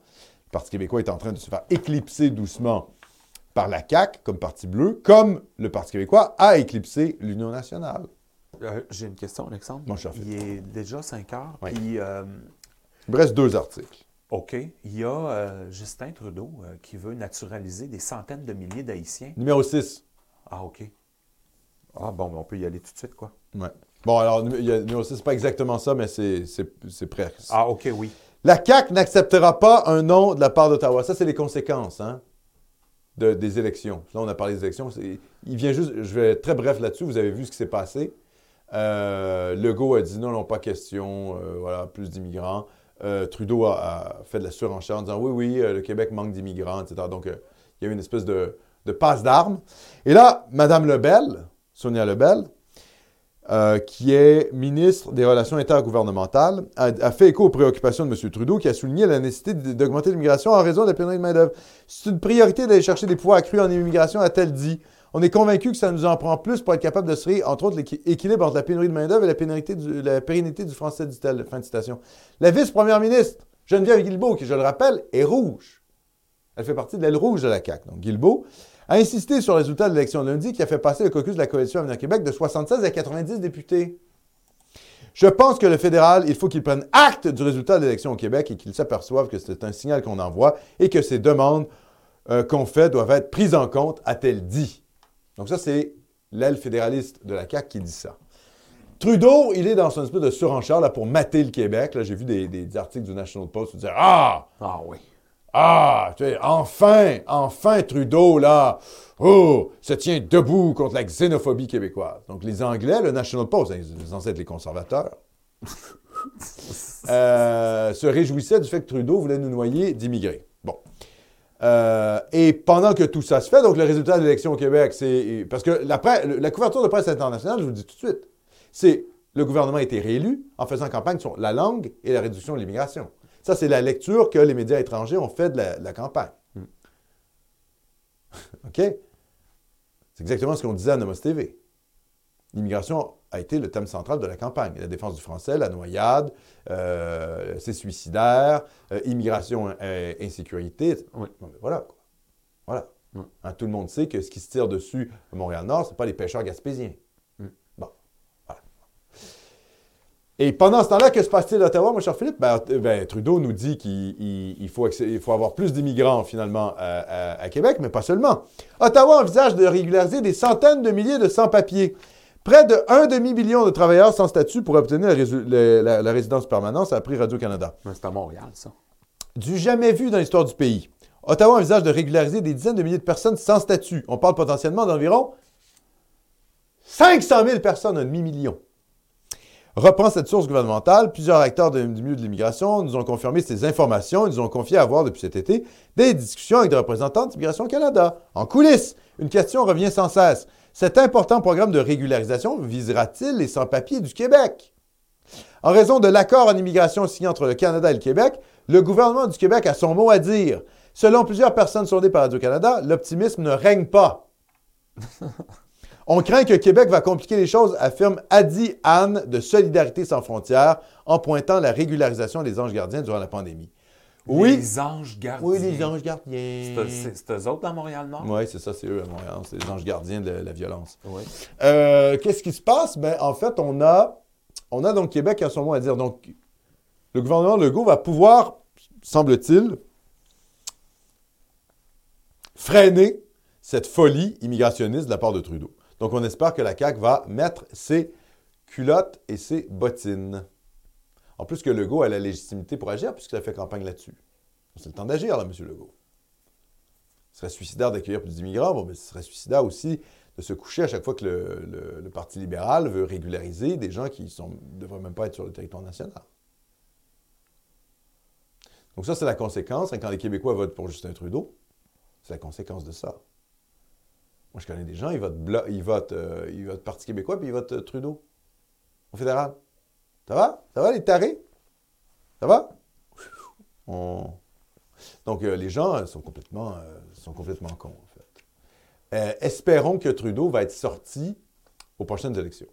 Le Parti québécois est en train de se faire éclipser doucement par la CAQ comme Parti bleu, comme le Parti québécois a éclipsé l'Union nationale. Euh, J'ai une question, Alexandre. Mon cher Il est déjà 5 heures. Oui. Puis, euh, Il me reste deux articles. OK, il y a euh, Justin Trudeau qui veut naturaliser des centaines de milliers d'Haïtiens. Numéro 6. Ah, OK. Ah, bon, on peut y aller tout de suite, quoi. Ouais. Bon, alors, numéro 6, c'est pas exactement ça, mais c'est, presque. Ah, OK, oui. La CAQ n'acceptera pas un nom de la part d'Ottawa. Ça, c'est les conséquences hein, de- des élections. Là, on a parlé des élections. Il vient juste, je vais être très bref là-dessus. Vous avez vu ce qui s'est passé. Euh, Legault a dit non, non, pas question. euh, voilà, plus d'immigrants. Euh, Trudeau a, fait de la surenchère en disant oui, oui, le Québec manque d'immigrants, etc. Donc, il y a eu une espèce de, de passe d'armes. Et là, Mme Lebel, Sonia Lebel, euh, qui est ministre des Relations intergouvernementales, a, fait écho aux préoccupations de M. Trudeau, qui a souligné la nécessité d'augmenter l'immigration en raison de la pénurie de main-d'œuvre. C'est une priorité d'aller chercher des pouvoirs accrus en immigration, a-t-elle dit. On est convaincu que ça nous en prend plus pour être capable de se entre autres, l'équilibre entre la pénurie de main-d'œuvre et la, pénalité du- pérennité du français, dit-elle. Fin de citation. La vice-première ministre, Geneviève Guilbeault, qui, je le rappelle, est rouge. Elle fait partie de l'aile rouge de la CAQ. Donc, Guilbeault a insisté sur le résultat de l'élection de lundi qui a fait passer le caucus de la coalition Avenir Québec de 76 à 90 députés. Je pense que le fédéral, il faut qu'il prenne acte du résultat de l'élection au Québec et qu'il s'aperçoive que c'est un signal qu'on envoie et que ces demandes euh, qu'on fait doivent être prises en compte, a-t-elle dit. Donc ça, c'est l'aile fédéraliste de la CAQ qui dit ça. Trudeau, il est dans son espèce de surenchère là, pour mater le Québec. Là, j'ai vu des, des articles du National Post qui disaient Ah, Ah, oui. Ah, tu sais, enfin, enfin Trudeau, là, oh, se tient debout contre la xénophobie québécoise. Donc les Anglais, le National Post, censés être les conservateurs, euh, se réjouissaient du fait que Trudeau voulait nous noyer d'immigrés. Bon. Euh, et pendant que tout ça se fait, donc le résultat de l'élection au Québec, c'est... Parce que la, la couverture de presse internationale, je vous le dis tout de suite, c'est le gouvernement a été réélu en faisant campagne sur la langue et la réduction de l'immigration. Ça, c'est la lecture que les médias étrangers ont fait de la, de la campagne. OK? C'est exactement ce qu'on disait à Nomos TV. L'immigration a été le thème central de la campagne. La défense du français, la noyade, euh, c'est suicidaire, euh, immigration, euh, insécurité. Oui. Ben voilà. quoi. Voilà. Hein, tout le monde sait que ce qui se tire dessus à Montréal-Nord, ce pas les pêcheurs gaspésiens. Mm. Bon. Voilà. Et pendant ce temps-là, que se passe-t-il à Ottawa, mon cher Philippe? Ben, ben, Trudeau nous dit qu'il il- il faut, accé- il faut avoir plus d'immigrants, finalement, à, à- à Québec, mais pas seulement. Ottawa envisage de régulariser des centaines de milliers de sans-papiers. Près de un demi-million de travailleurs sans statut pour obtenir la, résu- le- la- la résidence permanente, a pris Radio-Canada. C'est à Montréal, ça. Du jamais vu dans l'histoire du pays. Ottawa envisage de régulariser des dizaines de milliers de personnes sans statut. On parle potentiellement d'environ 500 000 personnes, un demi-million. Reprend cette source gouvernementale. Plusieurs acteurs du milieu de l'immigration nous ont confirmé ces informations. Ils nous ont confié avoir, depuis cet été, des discussions avec des représentants d'Immigration Canada. En coulisses, une question revient sans cesse. Cet important programme de régularisation visera-t-il les sans-papiers du Québec? En raison de l'accord en immigration signé entre le Canada et le Québec, le gouvernement du Québec a son mot à dire. Selon plusieurs personnes sondées par Radio-Canada, l'optimisme ne règne pas. On craint que Québec va compliquer les choses, affirme Adi Anne de Solidarité sans frontières en pointant la régularisation des anges gardiens durant la pandémie. Oui, Les anges gardiens. oui, les anges gardiens. c'est- c'est eux autres dans Montréal-Nord? Oui, c'est ça, c'est eux à Montréal. C'est les anges gardiens de la violence. Oui. Euh, Qu'est-ce qui se passe? Ben, en fait, on a, on a donc Québec qui a son mot à dire. Donc, le gouvernement Legault va pouvoir, semble-t-il, freiner cette folie immigrationniste de la part de Trudeau. Donc, on espère que la CAQ va mettre ses culottes et ses bottines. En plus que Legault a la légitimité pour agir puisqu'il a fait campagne là-dessus. C'est le temps d'agir, là, M. Legault. Ce serait suicidaire d'accueillir plus d'immigrants, mais ce serait suicidaire aussi de se coucher à chaque fois que le, Parti libéral veut régulariser des gens qui ne devraient même pas être sur le territoire national. Donc ça, c'est la conséquence. Quand les Québécois votent pour Justin Trudeau, c'est la conséquence de ça. Moi, je connais des gens, ils votent, ils votent, euh, ils votent Parti québécois, puis ils votent euh, Trudeau au fédéral. Ça va? Ça va, les tarés? Ça va? On- Donc, euh, les gens sont complètement, sont complètement cons, en fait. Espérons que Trudeau va être sorti aux prochaines élections.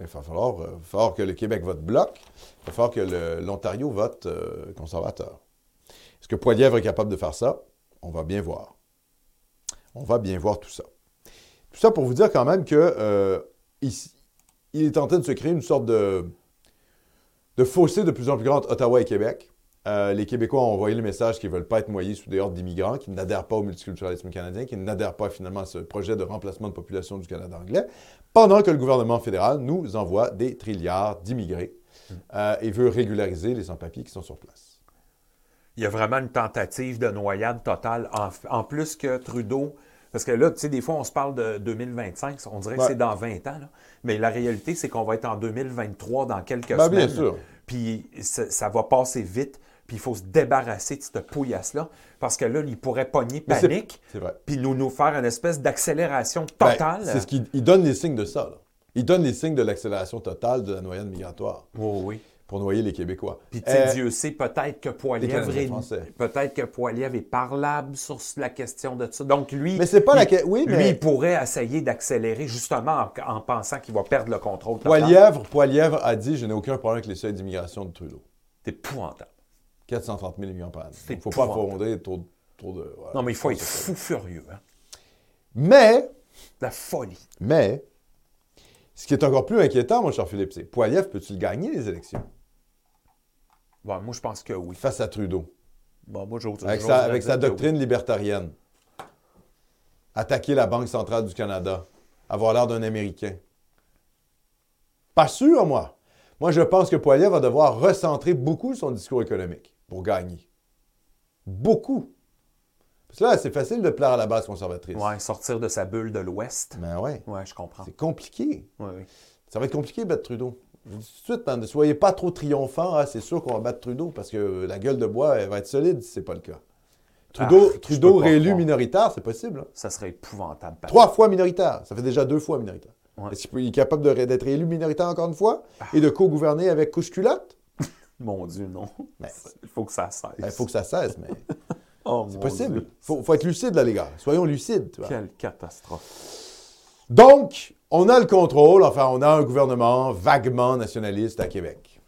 Il va falloir, que le Québec vote bloc. Il va falloir que l'Ontario vote conservateur. Est-ce que Poilievre est capable de faire ça? On va bien voir. On va bien voir tout ça. Tout ça pour vous dire quand même que euh, ici, il est en train de se créer une sorte de, de fossé de plus en plus grand entre Ottawa et Québec. Euh, les Québécois ont envoyé le message qu'ils ne veulent pas être noyés sous des hordes d'immigrants, qu'ils n'adhèrent pas au multiculturalisme canadien, qu'ils n'adhèrent pas finalement à ce projet de remplacement de population du Canada anglais, pendant que le gouvernement fédéral nous envoie des trilliards d'immigrés euh, et veut régulariser les sans-papiers qui sont sur place. Il y a vraiment une tentative de noyade totale. En, en plus que Trudeau. Parce que là, tu sais, des fois, on se parle de 2025, on dirait que Ouais. c'est dans 20 ans. là. Mais la réalité, c'est qu'on va être en 2023 dans quelques Ben, bien semaines. sûr. Puis ça, ça va passer vite. Puis il faut se débarrasser de cette pouillasse-là. Parce que là, il pourrait pogner panique. C'est vrai. Puis nous, nous faire une espèce d'accélération Ben, totale. c'est ce qu'il il donne les signes de ça. là. Il donne les signes de l'accélération totale de la noyade migratoire Oh, oui. Pour noyer les Québécois. Puis Euh, Dieu sait, peut-être que Poilievre Canadiens est, peut-être que Poilievre est parlable sur la question de ça. Donc lui, Mais c'est pas la il- oui, lui, il pourrait essayer d'accélérer justement en, en pensant qu'il va perdre le contrôle. Poilièvre, Poilièvre a dit Je n'ai aucun problème avec les seuils d'immigration de Trudeau. C'est épouvantable. 430 000 immigrants par année. Il ne faut pas affronter trop, trop de. voilà. Non, mais il faut être fou furieux. Hein? Mais, La folie. mais, ce qui est encore plus inquiétant, mon cher Philippe, c'est Poilièvre, peux-tu le gagner, les élections, Bon, moi, je pense que oui. face à Trudeau, Bon, moi, avec sa, avec sa oui. doctrine libertarienne? Attaquer la Banque centrale du Canada, avoir l'air d'un Américain. Pas sûr, moi. Moi, je pense que Poilievre va devoir recentrer beaucoup son discours économique pour gagner. Beaucoup. Parce que là, c'est facile de plaire à la base conservatrice. Ouais, sortir de sa bulle de l'Ouest. Ben ouais. Ouais, je comprends. C'est compliqué. Ouais, oui. Ça va être compliqué, battre Trudeau. Je vous dis tout de suite, hein, ne soyez pas trop triomphants. Ah, c'est sûr qu'on va battre Trudeau parce que la gueule de bois, elle va être solide si c'est pas le cas. Trudeau, Ah, Trudeau réélu minoritaire, c'est possible. hein. Ça serait épouvantable. pareil. Trois fois minoritaire. Ça fait déjà deux fois minoritaire. Ouais. Est-ce qu'il est capable d'être réélu minoritaire encore une fois et de co-gouverner avec couche-culotte? Mon Dieu, non. Ben, Il faut que ça cesse. Il faut que ça cesse, mais Oh, c'est possible. Il faut, faut être lucide, là, les gars. Soyons lucides. tu vois. Quelle catastrophe. Donc, on a le contrôle, enfin, on a un gouvernement vaguement nationaliste à Québec.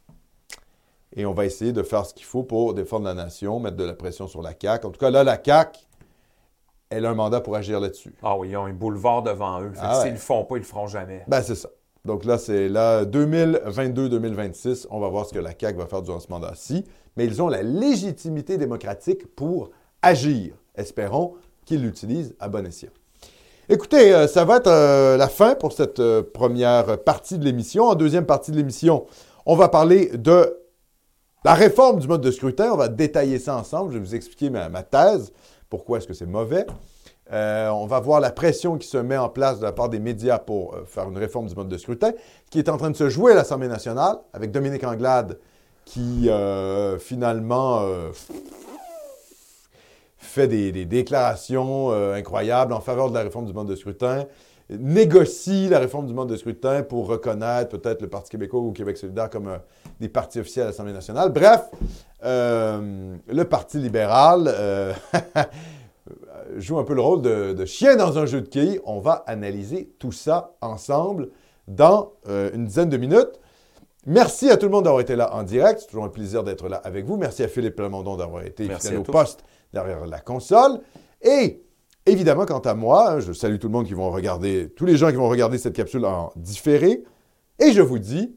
Et on va essayer de faire ce qu'il faut pour défendre la nation, mettre de la pression sur la CAQ. En tout cas, là, la CAQ, elle a un mandat pour agir là-dessus. Ah oui, ils ont un boulevard devant eux. Ah S'ils ouais. le font pas, ils le feront jamais. Ben, c'est ça. Donc là, c'est là, 2022-2026, on va voir ce que la CAQ va faire durant ce mandat-ci. Mais ils ont la légitimité démocratique pour agir. Espérons qu'ils l'utilisent à bon escient. Écoutez, euh, ça va être euh, la fin pour cette euh, première partie de l'émission. En deuxième partie de l'émission, on va parler de la réforme du mode de scrutin. On va détailler ça ensemble. Je vais vous expliquer ma, thèse. Pourquoi est-ce que c'est mauvais? On va voir la pression qui se met en place de la part des médias pour faire une réforme du mode de scrutin, qui est en train de se jouer à l'Assemblée nationale, avec Dominique Anglade qui finalement fait des, des déclarations euh, incroyables en faveur de la réforme du mode de scrutin, négocie la réforme du mode de scrutin pour reconnaître peut-être le Parti québécois ou Québec solidaire comme euh, des partis officiels à l'Assemblée nationale. Bref, euh, le Parti libéral joue un peu le rôle de, de chien dans un jeu de quilles. On va analyser tout ça ensemble dans une dizaine de minutes. Merci à tout le monde d'avoir été là en direct. C'est toujours un plaisir d'être là avec vous. Merci à Philippe Plamondon d'avoir été fidèle au poste derrière la console. Et évidemment, quant à moi, hein, je salue tout le monde qui vont regarder, tous les gens qui vont regarder cette capsule en différé. Et je vous dis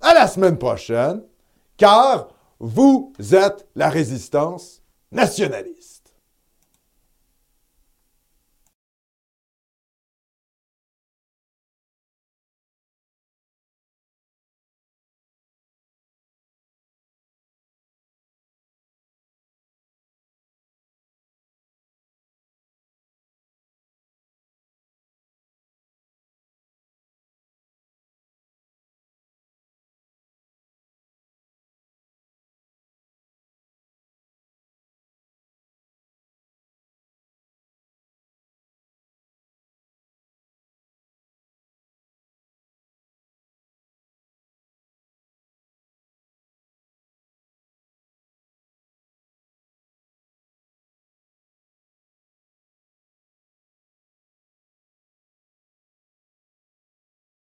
à la semaine prochaine, car vous êtes la résistance nationaliste.